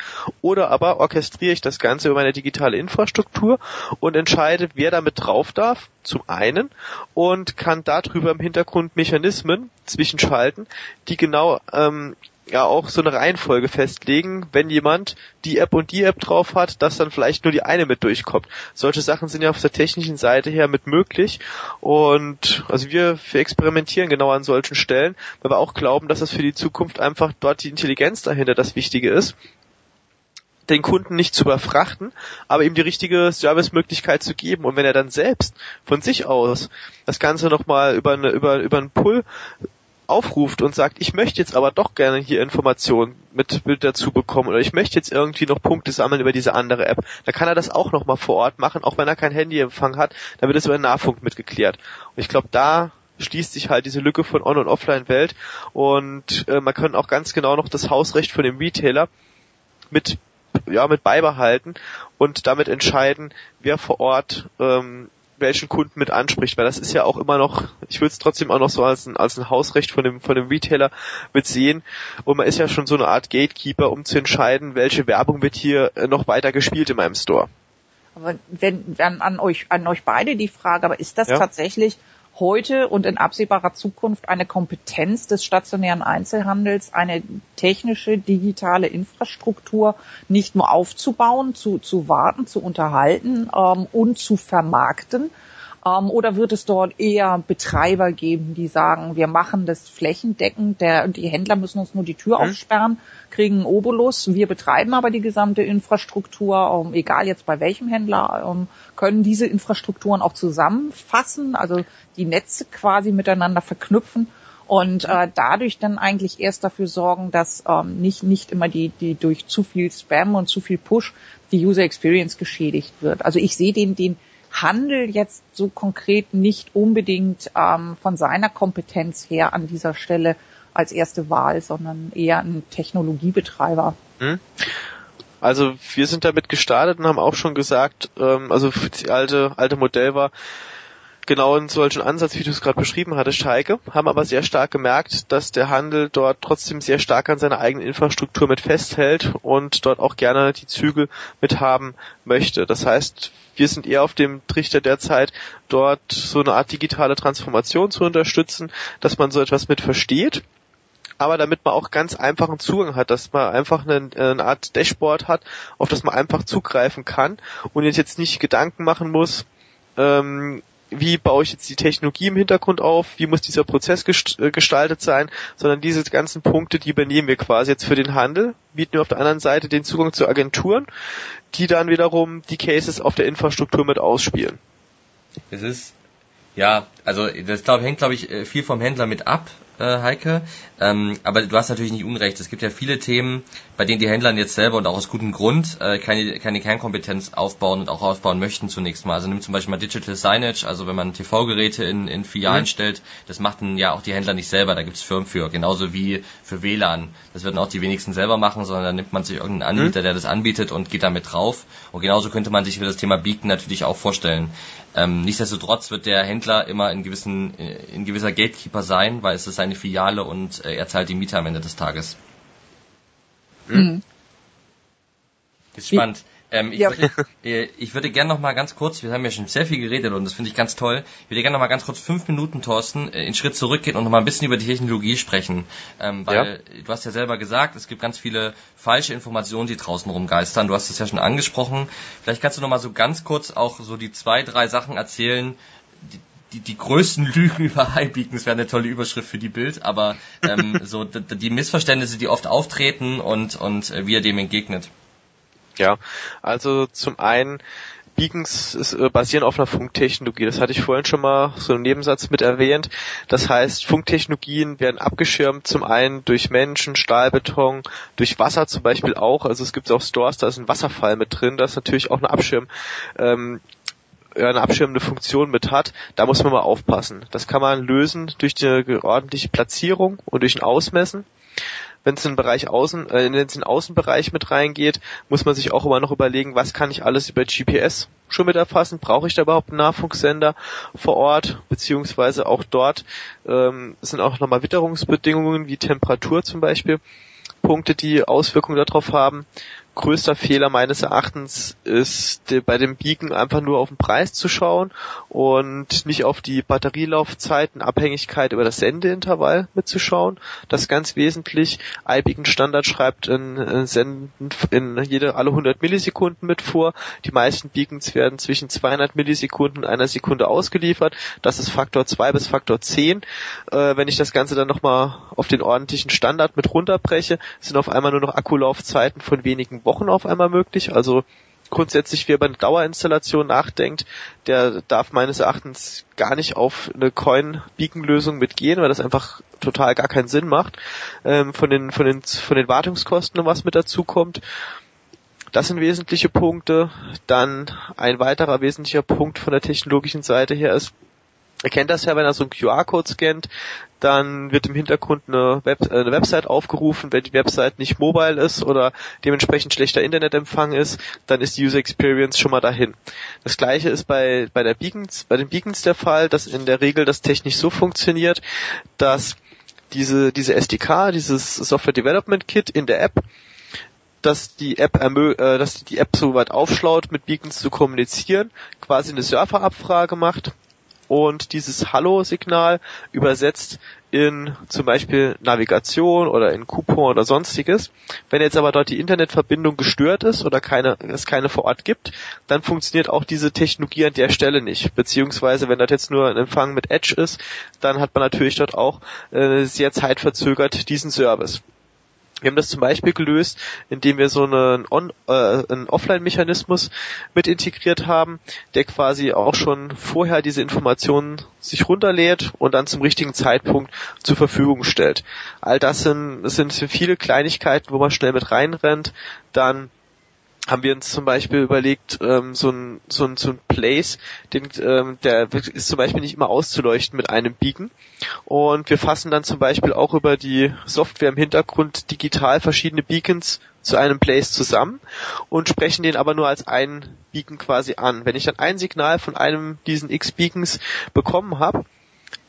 Oder aber orchestriere ich das Ganze über meine digitale Infrastruktur und entscheide, wer damit drauf darf, zum einen, und kann darüber im Hintergrund Mechanismen zwischenschalten, die genau ähm, ja auch so eine Reihenfolge festlegen, wenn jemand die App und die App drauf hat, dass dann vielleicht nur die eine mit durchkommt. Solche Sachen sind ja auf der technischen Seite her mit möglich und also wir, wir experimentieren genau an solchen Stellen, weil wir auch glauben, dass es für die Zukunft einfach dort die Intelligenz dahinter das Wichtige ist den Kunden nicht zu überfrachten, aber ihm die richtige Servicemöglichkeit zu geben. Und wenn er dann selbst von sich aus das Ganze nochmal über, eine, über, über einen Pull aufruft und sagt, ich möchte jetzt aber doch gerne hier Informationen mit, mit dazu bekommen oder ich möchte jetzt irgendwie noch Punkte sammeln über diese andere App, dann kann er das auch nochmal vor Ort machen, auch wenn er kein Handyempfang hat, dann wird es über den Nahfunk mitgeklärt. Und ich glaube, da schließt sich halt diese Lücke von On- und Offline-Welt und äh, man kann auch ganz genau noch das Hausrecht von dem Retailer mit ja mit beibehalten und damit entscheiden, wer vor Ort ähm, welchen Kunden mit anspricht, weil das ist ja auch immer noch, ich würde es trotzdem auch noch so als ein, als ein Hausrecht von dem, von dem Retailer mit sehen und man ist ja schon so eine Art Gatekeeper, um zu entscheiden, welche Werbung wird hier äh, noch weiter gespielt in meinem Store. Aber wenn, wenn an euch, an euch beide die Frage, aber ist das ja. tatsächlich heute und in absehbarer Zukunft eine Kompetenz des stationären Einzelhandels, eine technische, digitale Infrastruktur nicht nur aufzubauen, zu, zu warten, zu unterhalten ähm, und zu vermarkten, oder wird es dort eher Betreiber geben, die sagen, wir machen das flächendeckend, der, die Händler müssen uns nur die Tür mhm. aufsperren, kriegen einen Obolus, wir betreiben aber die gesamte Infrastruktur, ähm, egal jetzt bei welchem Händler, ähm, können diese Infrastrukturen auch zusammenfassen, also die Netze quasi miteinander verknüpfen und äh, dadurch dann eigentlich erst dafür sorgen, dass ähm, nicht nicht immer die die durch zu viel Spam und zu viel Push die User Experience geschädigt wird. Also ich sehe den den Handel jetzt so konkret nicht unbedingt ähm, von seiner Kompetenz her an dieser Stelle als erste Wahl, sondern eher ein Technologiebetreiber. Hm. Also wir sind damit gestartet und haben auch schon gesagt, ähm, also das alte alte Modell war genau in solchen Ansatz, wie du es gerade beschrieben hattest, Heike, haben aber sehr stark gemerkt, dass der Handel dort trotzdem sehr stark an seiner eigenen Infrastruktur mit festhält und dort auch gerne die Zügel mit haben möchte. Das heißt, wir sind eher auf dem Trichter derzeit, dort so eine Art digitale Transformation zu unterstützen, dass man so etwas mit versteht. Aber damit man auch ganz einfachen Zugang hat, dass man einfach eine, eine, Art Dashboard hat, auf das man einfach zugreifen kann und jetzt nicht Gedanken machen muss, ähm, wie baue ich jetzt die Technologie im Hintergrund auf, wie muss dieser Prozess äh, gestaltet sein, sondern diese ganzen Punkte, die übernehmen wir quasi jetzt für den Handel, bieten wir auf der anderen Seite den Zugang zu Agenturen, die dann wiederum die Cases auf der Infrastruktur mit ausspielen. Es ist ja, also das glaub, hängt, glaube ich, äh, viel vom Händler mit ab, äh, Heike. Ähm, aber du hast natürlich nicht Unrecht. Es gibt ja viele Themen, bei denen die Händler jetzt selber und auch aus gutem Grund äh, keine, keine Kernkompetenz aufbauen und auch aufbauen möchten zunächst mal. Also nimm zum Beispiel mal Digital Signage, also wenn man TV-Geräte in, in Filialen mhm. stellt, das machten ja auch die Händler nicht selber, da gibt es Firmen für, genauso wie für WLAN. Das würden auch die wenigsten selber machen, sondern dann nimmt man sich irgendeinen mhm. Anbieter, mhm. der das anbietet und geht damit drauf. Und genauso könnte man sich für das Thema Beacon natürlich auch vorstellen. Ähm, nichtsdestotrotz wird der Händler immer in gewissen, in gewisser Gatekeeper sein, weil es ist seine Filiale und äh, er zahlt die Miete am Ende des Tages. Mhm. Ist spannend. Ähm, ich, ja. würde, äh, ich würde gerne noch mal ganz kurz, wir haben ja schon sehr viel geredet und das finde ich ganz toll, ich würde gerne noch mal ganz kurz fünf Minuten, Thorsten, äh, in Schritt zurückgehen und noch mal ein bisschen über die Technologie sprechen. Ähm, weil ja. du hast ja selber gesagt, es gibt ganz viele falsche Informationen, die draußen rumgeistern. Du hast es ja schon angesprochen. Vielleicht kannst du noch mal so ganz kurz auch so die zwei, drei Sachen erzählen, die, die, die größten Lügen über Highbeacons wäre eine tolle Überschrift für die Bild, aber ähm, so die Missverständnisse, die oft auftreten und, und äh, wie er dem entgegnet. Ja, also zum einen Beacons ist, äh, basieren auf einer Funktechnologie. Das hatte ich vorhin schon mal so im Nebensatz mit erwähnt. Das heißt, Funktechnologien werden abgeschirmt zum einen durch Menschen, Stahlbeton, durch Wasser zum Beispiel auch. Also es gibt auch Stores, da ist ein Wasserfall mit drin. Das ist natürlich auch eine Abschirm. Ähm, eine abschirmende Funktion mit hat, da muss man mal aufpassen. Das kann man lösen durch die ordentliche Platzierung und durch ein Ausmessen wenn es in den Bereich Außen, äh, wenn es in den Außenbereich mit reingeht, muss man sich auch immer noch überlegen, was kann ich alles über GPS schon mit erfassen? Brauche ich da überhaupt einen Nachfunksender vor Ort? Beziehungsweise auch dort ähm, sind auch nochmal Witterungsbedingungen wie Temperatur zum Beispiel Punkte, die Auswirkungen darauf haben größter Fehler meines Erachtens ist bei dem Beacon einfach nur auf den Preis zu schauen und nicht auf die Batterielaufzeiten, Abhängigkeit über das Sendeintervall mitzuschauen. Das ist ganz wesentlich. iBeacon Standard schreibt in, in Senden in jede alle 100 Millisekunden mit vor. Die meisten Beacons werden zwischen 200 Millisekunden und einer Sekunde ausgeliefert. Das ist Faktor 2 bis Faktor 10. Äh, wenn ich das Ganze dann nochmal auf den ordentlichen Standard mit runterbreche, sind auf einmal nur noch Akkulaufzeiten von wenigen Wochen auf einmal möglich. Also grundsätzlich, wer über eine Dauerinstallation nachdenkt, der darf meines Erachtens gar nicht auf eine Coin-Beacon-Lösung mitgehen, weil das einfach total gar keinen Sinn macht. Ähm, von den, von den, von den Wartungskosten und was mit dazu. Das sind wesentliche Punkte. Dann ein weiterer wesentlicher Punkt von der technologischen Seite her ist, er kennt das ja, wenn er so einen QR-Code scannt, dann wird im Hintergrund eine, Web äh, eine Website aufgerufen. Wenn die Website nicht mobile ist oder dementsprechend schlechter Internetempfang ist, dann ist die User Experience schon mal dahin. Das gleiche ist bei, bei der Beacons, bei den Beacons der Fall, dass in der Regel das technisch so funktioniert, dass diese, diese SDK, dieses Software Development Kit in der App dass die App äh, dass die App so weit aufschlaut, mit Beacons zu kommunizieren, quasi eine Surferabfrage macht und dieses Hallo-Signal übersetzt in zum Beispiel Navigation oder in Coupon oder sonstiges. Wenn jetzt aber dort die Internetverbindung gestört ist oder keine, es keine vor Ort gibt, dann funktioniert auch diese Technologie an der Stelle nicht. Beziehungsweise wenn das jetzt nur ein Empfang mit Edge ist, dann hat man natürlich dort auch äh, sehr zeitverzögert diesen Service. Wir haben das zum Beispiel gelöst, indem wir so einen, äh, einen Offline-Mechanismus mit integriert haben, der quasi auch schon vorher diese Informationen sich runterlädt und dann zum richtigen Zeitpunkt zur Verfügung stellt. All das sind, das sind viele Kleinigkeiten, wo man schnell mit reinrennt. Dann haben wir uns zum Beispiel überlegt, ähm, so ein so ein so ein Place, den, ähm, der ist zum Beispiel nicht immer auszuleuchten mit einem Beacon. Und wir fassen dann zum Beispiel auch über die Software im Hintergrund digital verschiedene Beacons zu einem Place zusammen und sprechen den aber nur als einen Beacon quasi an. Wenn ich dann ein Signal von einem diesen X-Beacons bekommen habe,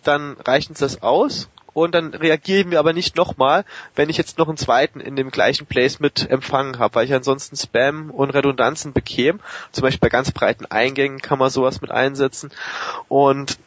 dann reicht uns das aus und dann reagieren wir aber nicht nochmal, wenn ich jetzt noch einen zweiten in dem gleichen Place mit empfangen habe, weil ich ansonsten Spam und Redundanzen bekäme. Zum Beispiel bei ganz breiten Eingängen kann man sowas mit einsetzen und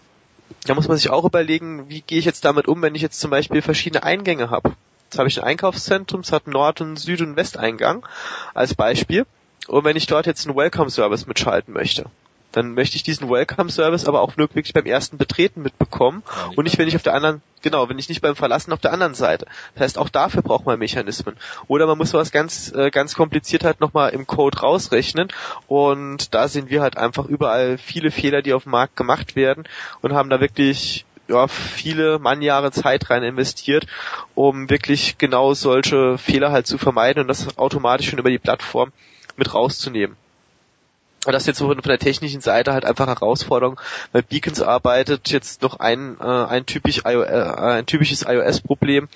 da muss man sich auch überlegen, wie gehe ich jetzt damit um, wenn ich jetzt zum Beispiel verschiedene Eingänge habe. Jetzt habe ich ein Einkaufszentrum, es hat Nord- und Süd- und Westeingang als Beispiel. Und wenn ich dort jetzt einen Welcome-Service mitschalten möchte, dann möchte ich diesen Welcome-Service aber auch wirklich beim ersten Betreten mitbekommen ja, und nicht, wenn ich auf der anderen, genau, wenn ich nicht beim Verlassen auf der anderen Seite. Das heißt, auch dafür braucht man Mechanismen. Oder man muss sowas ganz, äh, ganz kompliziert halt nochmal im Code rausrechnen und da sehen wir halt einfach überall viele Fehler, die auf dem Markt gemacht werden und haben da wirklich ja, viele Mannjahre Zeit rein investiert, um wirklich genau solche Fehler halt zu vermeiden und das automatisch schon über die Plattform mit rauszunehmen das ist jetzt so von der technischen Seite halt einfach Herausforderung, weil Beacons arbeitet jetzt noch ein, äh, ein, typisch iOS, äh, ein typisches iOS-Problem.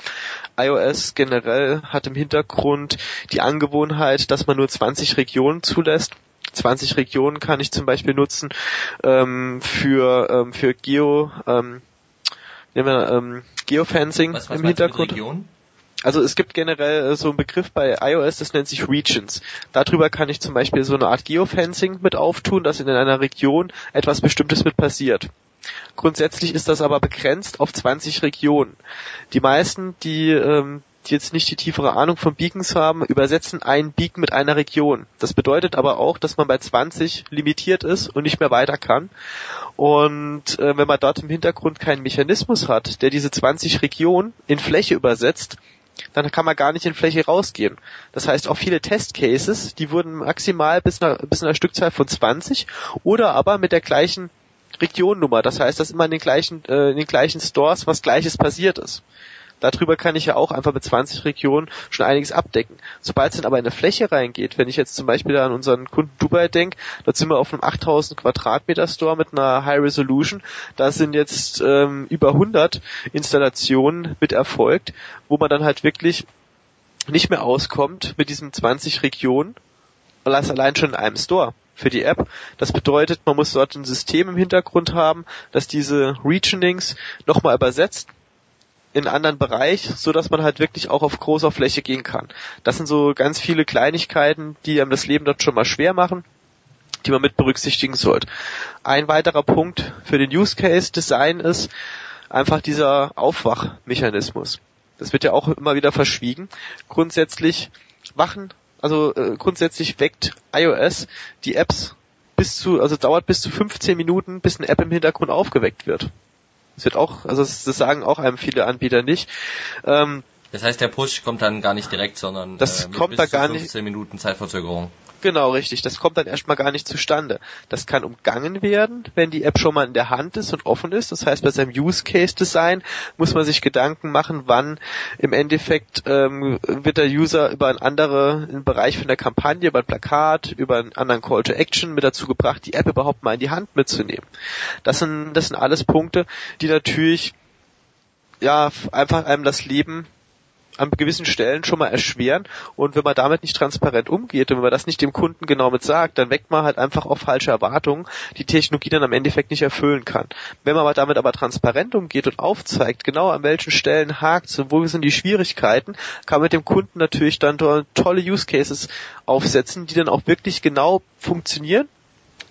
iOS generell hat im Hintergrund die Angewohnheit, dass man nur 20 Regionen zulässt. 20 Regionen kann ich zum Beispiel nutzen ähm, für, ähm, für Geo, ähm, nehmen wir, ähm, Geofencing was, was im Hintergrund. Also es gibt generell äh, so einen Begriff bei iOS, das nennt sich Regions. Darüber kann ich zum Beispiel so eine Art Geofencing mit auftun, dass in einer Region etwas Bestimmtes mit passiert. Grundsätzlich ist das aber begrenzt auf 20 Regionen. Die meisten, die, ähm, die jetzt nicht die tiefere Ahnung von Beacons haben, übersetzen einen Beacon mit einer Region. Das bedeutet aber auch, dass man bei 20 limitiert ist und nicht mehr weiter kann. Und äh, wenn man dort im Hintergrund keinen Mechanismus hat, der diese 20 Regionen in Fläche übersetzt, dann kann man gar nicht in Fläche rausgehen. Das heißt, auch viele Testcases, die wurden maximal bis einer, bis einer Stückzahl von 20 oder aber mit der gleichen Regionnummer. Das heißt, dass immer in den gleichen, äh, in den gleichen Stores was Gleiches passiert ist. Darüber kann ich ja auch einfach mit 20 Regionen schon einiges abdecken. Sobald es dann aber in eine Fläche reingeht, wenn ich jetzt zum Beispiel an unseren Kunden Dubai denke, da sind wir auf einem 8000 Quadratmeter Store mit einer High Resolution. Da sind jetzt ähm, über 100 Installationen mit erfolgt, wo man dann halt wirklich nicht mehr auskommt mit diesen 20 Regionen, weil das allein schon in einem Store für die App. Das bedeutet, man muss dort ein System im Hintergrund haben, das diese Regionings nochmal übersetzt in anderen Bereich, so dass man halt wirklich auch auf großer Fläche gehen kann. Das sind so ganz viele Kleinigkeiten, die einem das Leben dort schon mal schwer machen, die man mit berücksichtigen sollte. Ein weiterer Punkt für den Use Case Design ist einfach dieser Aufwachmechanismus. Das wird ja auch immer wieder verschwiegen. Grundsätzlich wachen, also äh, grundsätzlich weckt iOS die Apps bis zu, also dauert bis zu 15 Minuten, bis eine App im Hintergrund aufgeweckt wird. Das wird auch, also das, das sagen auch einem viele Anbieter nicht. Ähm, das heißt, der Push kommt dann gar nicht direkt, sondern das äh, kommt da gar 15 nicht. 15 Minuten Zeitverzögerung. Genau, richtig. Das kommt dann erstmal gar nicht zustande. Das kann umgangen werden, wenn die App schon mal in der Hand ist und offen ist. Das heißt, bei seinem Use Case Design muss man sich Gedanken machen, wann im Endeffekt ähm, wird der User über einen anderen Bereich von der Kampagne, über ein Plakat, über einen anderen Call to Action mit dazu gebracht, die App überhaupt mal in die Hand mitzunehmen. Das sind, das sind alles Punkte, die natürlich ja einfach einem das Leben an gewissen Stellen schon mal erschweren und wenn man damit nicht transparent umgeht und wenn man das nicht dem Kunden genau mit sagt, dann weckt man halt einfach auch falsche Erwartungen, die Technologie dann am Endeffekt nicht erfüllen kann. Wenn man damit aber transparent umgeht und aufzeigt, genau an welchen Stellen hakt und wo sind die Schwierigkeiten, kann man mit dem Kunden natürlich dann tolle Use Cases aufsetzen, die dann auch wirklich genau funktionieren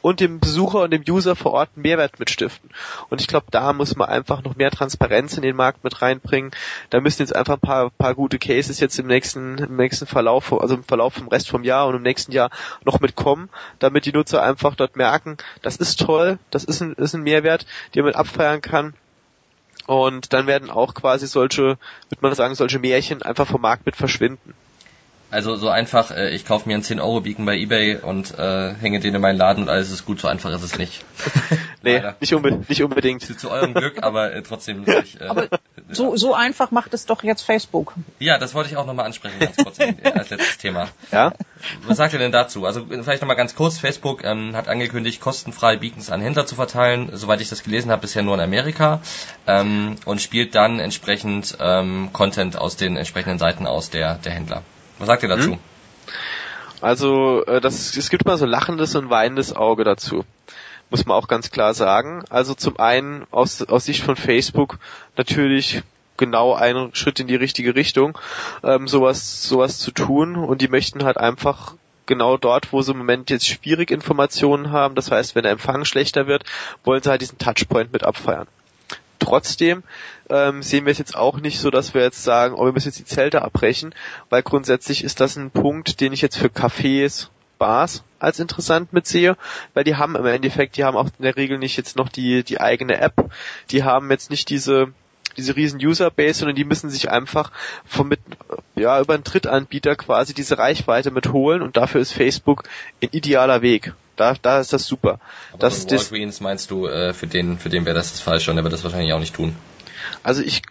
und dem Besucher und dem User vor Ort einen Mehrwert mitstiften. Und ich glaube, da muss man einfach noch mehr Transparenz in den Markt mit reinbringen. Da müssen jetzt einfach ein paar, paar gute Cases jetzt im nächsten, im nächsten Verlauf, also im Verlauf vom Rest vom Jahr und im nächsten Jahr noch mitkommen, damit die Nutzer einfach dort merken, das ist toll, das ist ein, ist ein Mehrwert, den man abfeiern kann. Und dann werden auch quasi solche, würde man sagen, solche Märchen einfach vom Markt mit verschwinden. Also so einfach, äh, ich kaufe mir einen 10 Euro Beacon bei Ebay und äh, hänge den in meinen Laden und alles ist gut, so einfach ist es nicht. nee, nicht, unbe nicht unbedingt. Zu, zu eurem Glück, aber äh, trotzdem nicht. Äh, aber so, so einfach macht es doch jetzt Facebook. Ja, das wollte ich auch nochmal ansprechen, ganz kurz äh, als letztes Thema. Ja? Was sagt ihr denn dazu? Also vielleicht nochmal ganz kurz, Facebook ähm, hat angekündigt, kostenfrei Beacons an Händler zu verteilen, soweit ich das gelesen habe, bisher nur in Amerika ähm, und spielt dann entsprechend ähm, Content aus den entsprechenden Seiten aus der, der Händler. Was sagt ihr dazu? Hm? Also äh, das, es gibt mal so lachendes und weinendes Auge dazu. Muss man auch ganz klar sagen. Also zum einen aus, aus Sicht von Facebook natürlich genau einen Schritt in die richtige Richtung, ähm, sowas, sowas zu tun und die möchten halt einfach genau dort, wo sie im Moment jetzt schwierig Informationen haben, das heißt, wenn der Empfang schlechter wird, wollen sie halt diesen Touchpoint mit abfeiern. Trotzdem ähm, sehen wir es jetzt auch nicht so, dass wir jetzt sagen, oh, wir müssen jetzt die Zelte abbrechen, weil grundsätzlich ist das ein Punkt, den ich jetzt für Cafés, Bars als interessant mitsehe, weil die haben im Endeffekt, die haben auch in der Regel nicht jetzt noch die, die eigene App, die haben jetzt nicht diese diese riesen Userbase, sondern die müssen sich einfach von mit, ja, über einen Drittanbieter quasi diese Reichweite mitholen und dafür ist Facebook ein idealer Weg. Da, da ist das super. Aber das, Walgreens meinst du, äh, für den, für den wäre das das Falsche und der wird das wahrscheinlich auch nicht tun. Also ich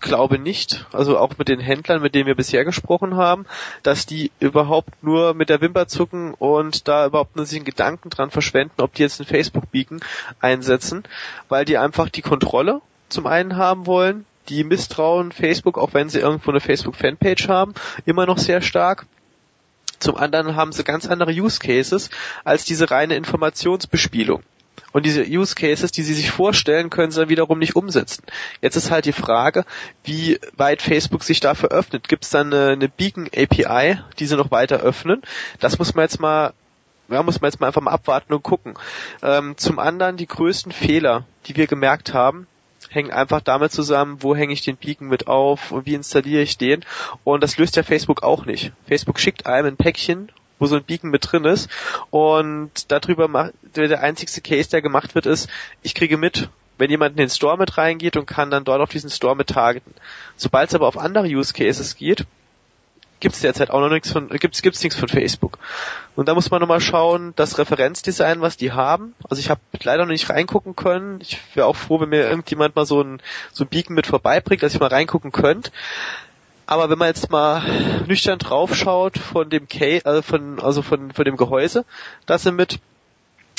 glaube nicht, also auch mit den Händlern, mit denen wir bisher gesprochen haben, dass die überhaupt nur mit der Wimper zucken und da überhaupt nur sich einen Gedanken dran verschwenden, ob die jetzt einen Facebook-Beacon einsetzen, weil die einfach die Kontrolle zum einen haben wollen, die misstrauen Facebook, auch wenn sie irgendwo eine Facebook-Fanpage haben, immer noch sehr stark. Zum anderen haben sie ganz andere Use Cases als diese reine Informationsbespielung. Und diese Use Cases, die sie sich vorstellen, können sie dann wiederum nicht umsetzen. Jetzt ist halt die Frage, wie weit Facebook sich dafür öffnet. Gibt es dann eine, eine Beacon API, die sie noch weiter öffnen? Das muss man jetzt mal ja, muss man jetzt mal einfach mal abwarten und gucken. Ähm, zum anderen die größten Fehler, die wir gemerkt haben, hängen einfach damit zusammen, wo hänge ich den Beacon mit auf und wie installiere ich den. Und das löst ja Facebook auch nicht. Facebook schickt einem ein Päckchen, wo so ein Beacon mit drin ist und darüber macht, der einzigste Case, der gemacht wird, ist, ich kriege mit, wenn jemand in den Store mit reingeht und kann dann dort auf diesen Store mit targeten. Sobald es aber auf andere Use Cases geht, gibt es derzeit auch noch nichts von, gibt's, gibt's nichts von Facebook. Und da muss man nochmal schauen, das Referenzdesign, was die haben. Also ich habe leider noch nicht reingucken können. Ich wäre auch froh, wenn mir irgendjemand mal so ein, so ein Beacon mit vorbeibringt, dass ich mal reingucken könnte. Aber wenn man jetzt mal nüchtern draufschaut von dem K, also von, also von, von dem Gehäuse, das sie mit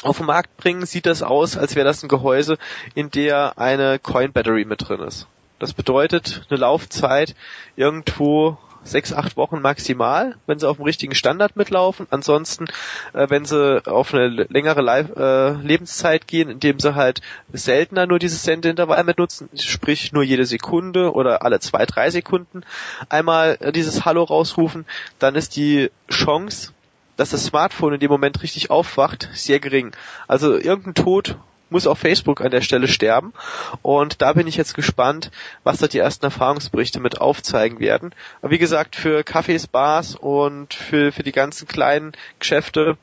auf den Markt bringen, sieht das aus, als wäre das ein Gehäuse, in der eine Coin Battery mit drin ist. Das bedeutet eine Laufzeit irgendwo sechs, acht Wochen maximal, wenn sie auf dem richtigen Standard mitlaufen. Ansonsten, äh, wenn sie auf eine längere Live äh, Lebenszeit gehen, indem sie halt seltener nur dieses Sendeintervall mit nutzen, sprich nur jede Sekunde oder alle zwei, drei Sekunden einmal äh, dieses Hallo rausrufen, dann ist die Chance, dass das Smartphone in dem Moment richtig aufwacht, sehr gering. Also irgendein Tod muss auch Facebook an der Stelle sterben. Und da bin ich jetzt gespannt, was da die ersten Erfahrungsberichte mit aufzeigen werden. Aber wie gesagt, für Cafés, Bars und für, für die ganzen kleinen Geschäfte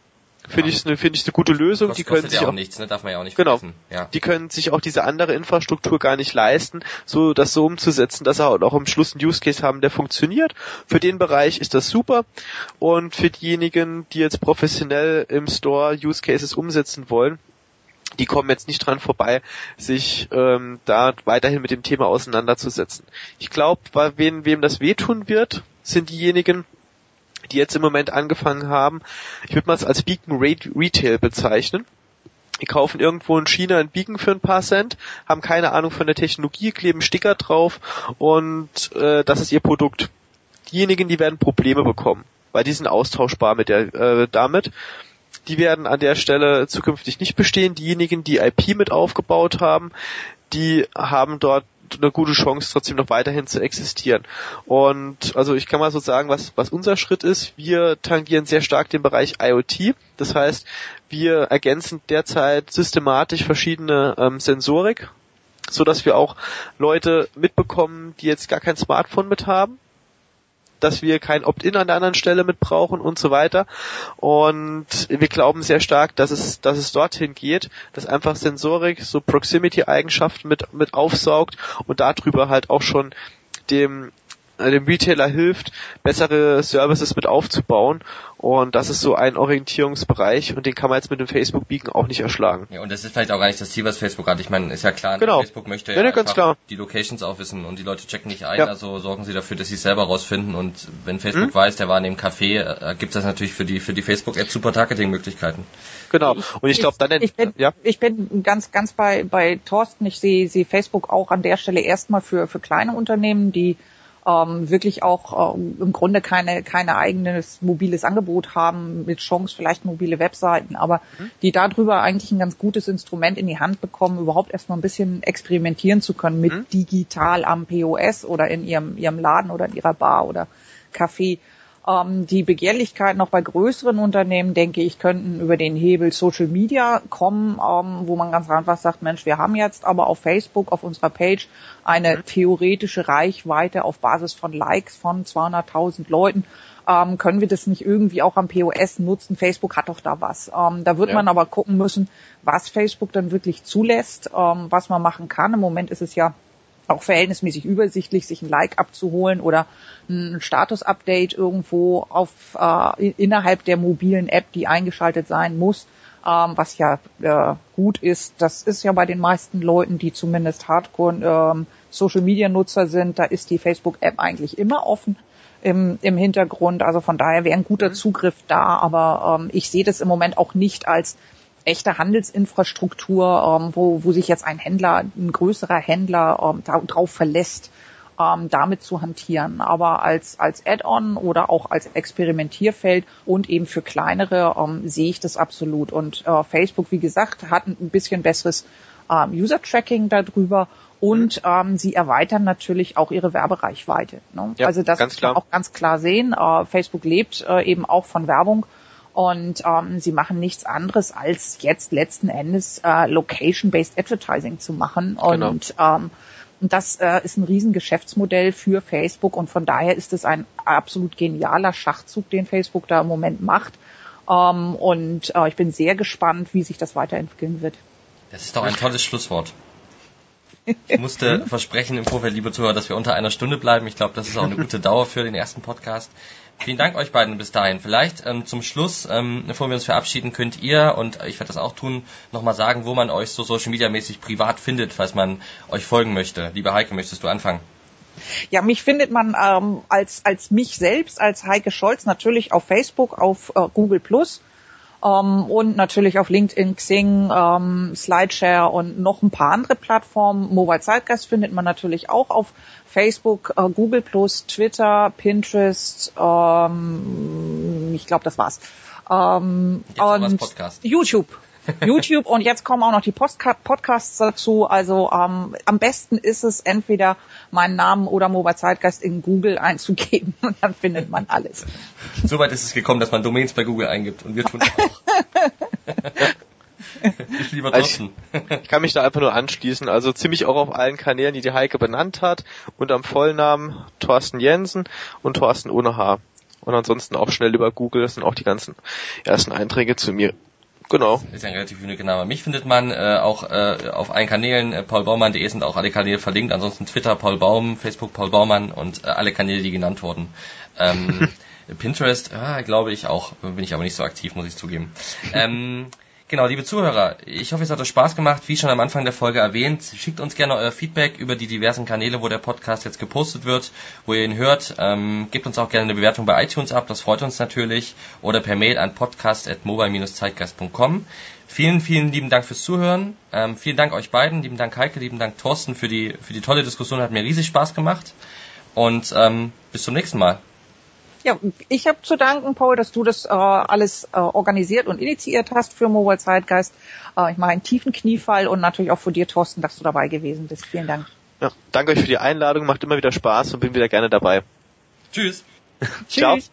finde ja. ich eine finde ich eine gute Lösung. Kost, die können sich auch, auch nichts, ne? darf man ja auch nicht genau. Ja. Die können sich auch diese andere Infrastruktur gar nicht leisten, so das so umzusetzen, dass sie auch am Schluss einen Use Case haben, der funktioniert. Für den Bereich ist das super und für diejenigen, die jetzt professionell im Store Use Cases umsetzen wollen, die kommen jetzt nicht dran vorbei, sich ähm, da weiterhin mit dem Thema auseinanderzusetzen. Ich glaube, wem, wem das wehtun wird, sind diejenigen, die jetzt im Moment angefangen haben. Ich würde mal es als Beacon Retail bezeichnen. Die kaufen irgendwo in China ein Beacon für ein paar Cent, haben keine Ahnung von der Technologie, kleben Sticker drauf und äh, das ist ihr Produkt. diejenigen, die werden Probleme bekommen, weil die sind austauschbar mit der äh, damit. Die werden an der Stelle zukünftig nicht bestehen. Diejenigen, die IP mit aufgebaut haben, die haben dort eine gute Chance, trotzdem noch weiterhin zu existieren. Und also ich kann mal so sagen, was, was unser Schritt ist. Wir tangieren sehr stark den Bereich IoT. Das heißt, wir ergänzen derzeit systematisch verschiedene ähm, Sensorik, so dass wir auch Leute mitbekommen, die jetzt gar kein Smartphone mit haben dass wir kein Opt-in an der anderen Stelle mit brauchen und so weiter. Und wir glauben sehr stark, dass es, dass es dorthin geht, dass einfach Sensorik so Proximity-Eigenschaften mit, mit aufsaugt und darüber halt auch schon dem dem Retailer hilft, bessere Services mit aufzubauen. Und das ist so ein Orientierungsbereich und den kann man jetzt mit dem Facebook Beacon auch nicht erschlagen. Ja, und das ist vielleicht auch gar nicht das Ziel, was Facebook hat. Ich meine, ist ja klar, genau. Facebook möchte ja, ja ganz klar. die Locations auch wissen und die Leute checken nicht ein, Ja. also sorgen sie dafür, dass sie es selber rausfinden und wenn Facebook Mhm. weiß, der war in dem Café, äh, gibt das natürlich für die für die Facebook-App super Targeting-Möglichkeiten. Genau. Und ich glaube dann, ich bin, ja, ich bin ganz, ganz bei, bei Thorsten. Ich sehe, sehe Facebook auch an der Stelle erstmal für, für kleine Unternehmen, die ähm, wirklich auch ähm, im Grunde keine, keine eigenes mobiles Angebot haben, mit Chance vielleicht mobile Webseiten, aber die darüber eigentlich ein ganz gutes Instrument in die Hand bekommen, überhaupt erstmal ein bisschen experimentieren zu können mit Mhm. digital am POS oder in ihrem, ihrem Laden oder in ihrer Bar oder Café. Ähm, die Begehrlichkeit noch bei größeren Unternehmen, denke ich, könnten über den Hebel Social Media kommen, ähm, wo man ganz einfach sagt, Mensch, wir haben jetzt aber auf Facebook, auf unserer Page eine theoretische Reichweite auf Basis von Likes von 200.000 Leuten. Ähm, können wir das nicht irgendwie auch am POS nutzen? Facebook hat doch da was. Ähm, da wird Ja. man aber gucken müssen, was Facebook dann wirklich zulässt, ähm, was man machen kann. Im Moment ist es ja auch verhältnismäßig übersichtlich, sich ein Like abzuholen oder ein Status-Update irgendwo auf äh, innerhalb der mobilen App, die eingeschaltet sein muss, ähm, was ja äh, gut ist. Das ist ja bei den meisten Leuten, die zumindest Hardcore ähm, Social-Media-Nutzer sind, da ist die Facebook-App eigentlich immer offen im, im Hintergrund. Also von daher wäre ein guter Zugriff da, aber ähm, ich sehe das im Moment auch nicht als echte Handelsinfrastruktur, ähm, wo, wo sich jetzt ein Händler, ein größerer Händler ähm, da, drauf verlässt, ähm, damit zu hantieren. Aber als, als Add-on oder auch als Experimentierfeld und eben für kleinere ähm, sehe ich das absolut. Und äh, Facebook, wie gesagt, hat ein bisschen besseres ähm, User-Tracking darüber und ähm, sie erweitern natürlich auch ihre Werbereichweite. Ne? Ja, also das muss man auch ganz klar sehen. Äh, Facebook lebt äh, eben auch von Werbung und ähm, sie machen nichts anderes als jetzt letzten Endes äh, Location-based Advertising zu machen Genau. und ähm, und das äh, ist ein riesen Geschäftsmodell für Facebook und von daher ist es ein absolut genialer Schachzug, den Facebook da im Moment macht. Ähm, und äh, ich bin sehr gespannt, wie sich das weiterentwickeln wird. Das ist doch ein tolles Schlusswort. Ich musste versprechen im Vorfeld, liebe Zuhörer, dass wir unter einer Stunde bleiben. Ich glaube, das ist auch eine gute Dauer für den ersten Podcast. Vielen Dank euch beiden bis dahin. Vielleicht ähm, zum Schluss, ähm, bevor wir uns verabschieden, könnt ihr, und ich werde das auch tun, nochmal sagen, wo man euch so Social Media mäßig privat findet, falls man euch folgen möchte. Liebe Heike, möchtest du anfangen? Ja, mich findet man ähm, als, als mich selbst, als Heike Scholz, natürlich auf Facebook, auf äh, Google Plus ähm, und natürlich auf LinkedIn, Xing, ähm, Slideshare und noch ein paar andere Plattformen. Mobile Zeitgeist findet man natürlich auch auf Facebook, äh, Google Plus, Twitter, Pinterest, ähm, ich glaube, das war's. Ähm, Jetzt und Podcast. YouTube. YouTube und jetzt kommen auch noch die Postka Podcasts dazu. Also ähm, am besten ist es entweder meinen Namen oder Mobile Zeitgeist in Google einzugeben und dann findet man alles. Soweit ist es gekommen, dass man Domains bei Google eingibt und wir tun das auch. ich lieber Also Thorsten. Ich kann mich da einfach nur anschließen. Also ziemlich auch auf allen Kanälen, die die Heike benannt hat. Und am Vollnamen Thorsten Jensen und Thorsten ohne H. Und ansonsten auch schnell über Google. Das sind auch die ganzen ersten Einträge zu mir. Genau. Ist ja ein relativ uniker Name. Mich findet man äh, auch äh, auf allen Kanälen. Äh, paulbaumann.de sind auch alle Kanäle verlinkt. Ansonsten Twitter Paul Baum, Facebook Paul Baumann und äh, alle Kanäle, die genannt wurden. Ähm, Pinterest, ah, glaube ich auch. Bin ich aber nicht so aktiv, muss ich zugeben. Ähm, Genau, liebe Zuhörer, ich hoffe, es hat euch Spaß gemacht. Wie schon am Anfang der Folge erwähnt, schickt uns gerne euer Feedback über die diversen Kanäle, wo der Podcast jetzt gepostet wird, wo ihr ihn hört. Ähm, gebt uns auch gerne eine Bewertung bei iTunes ab, das freut uns natürlich. Oder per Mail an podcast.mobile-zeitgeist.com. Vielen, vielen lieben Dank fürs Zuhören. Ähm, vielen Dank euch beiden, lieben Dank Heike, lieben Dank Thorsten für die, für die tolle Diskussion, hat mir riesig Spaß gemacht. Und ähm, bis zum nächsten Mal. Ja, ich habe zu danken, Paul, dass du das äh, alles äh, organisiert und initiiert hast für Mobile Zeitgeist. Äh, ich mache einen tiefen Kniefall und natürlich auch für dir, Thorsten, dass du dabei gewesen bist. Vielen Dank. Ja, danke euch für die Einladung, macht immer wieder Spaß und bin wieder gerne dabei. Tschüss. Ciao. Tschüss.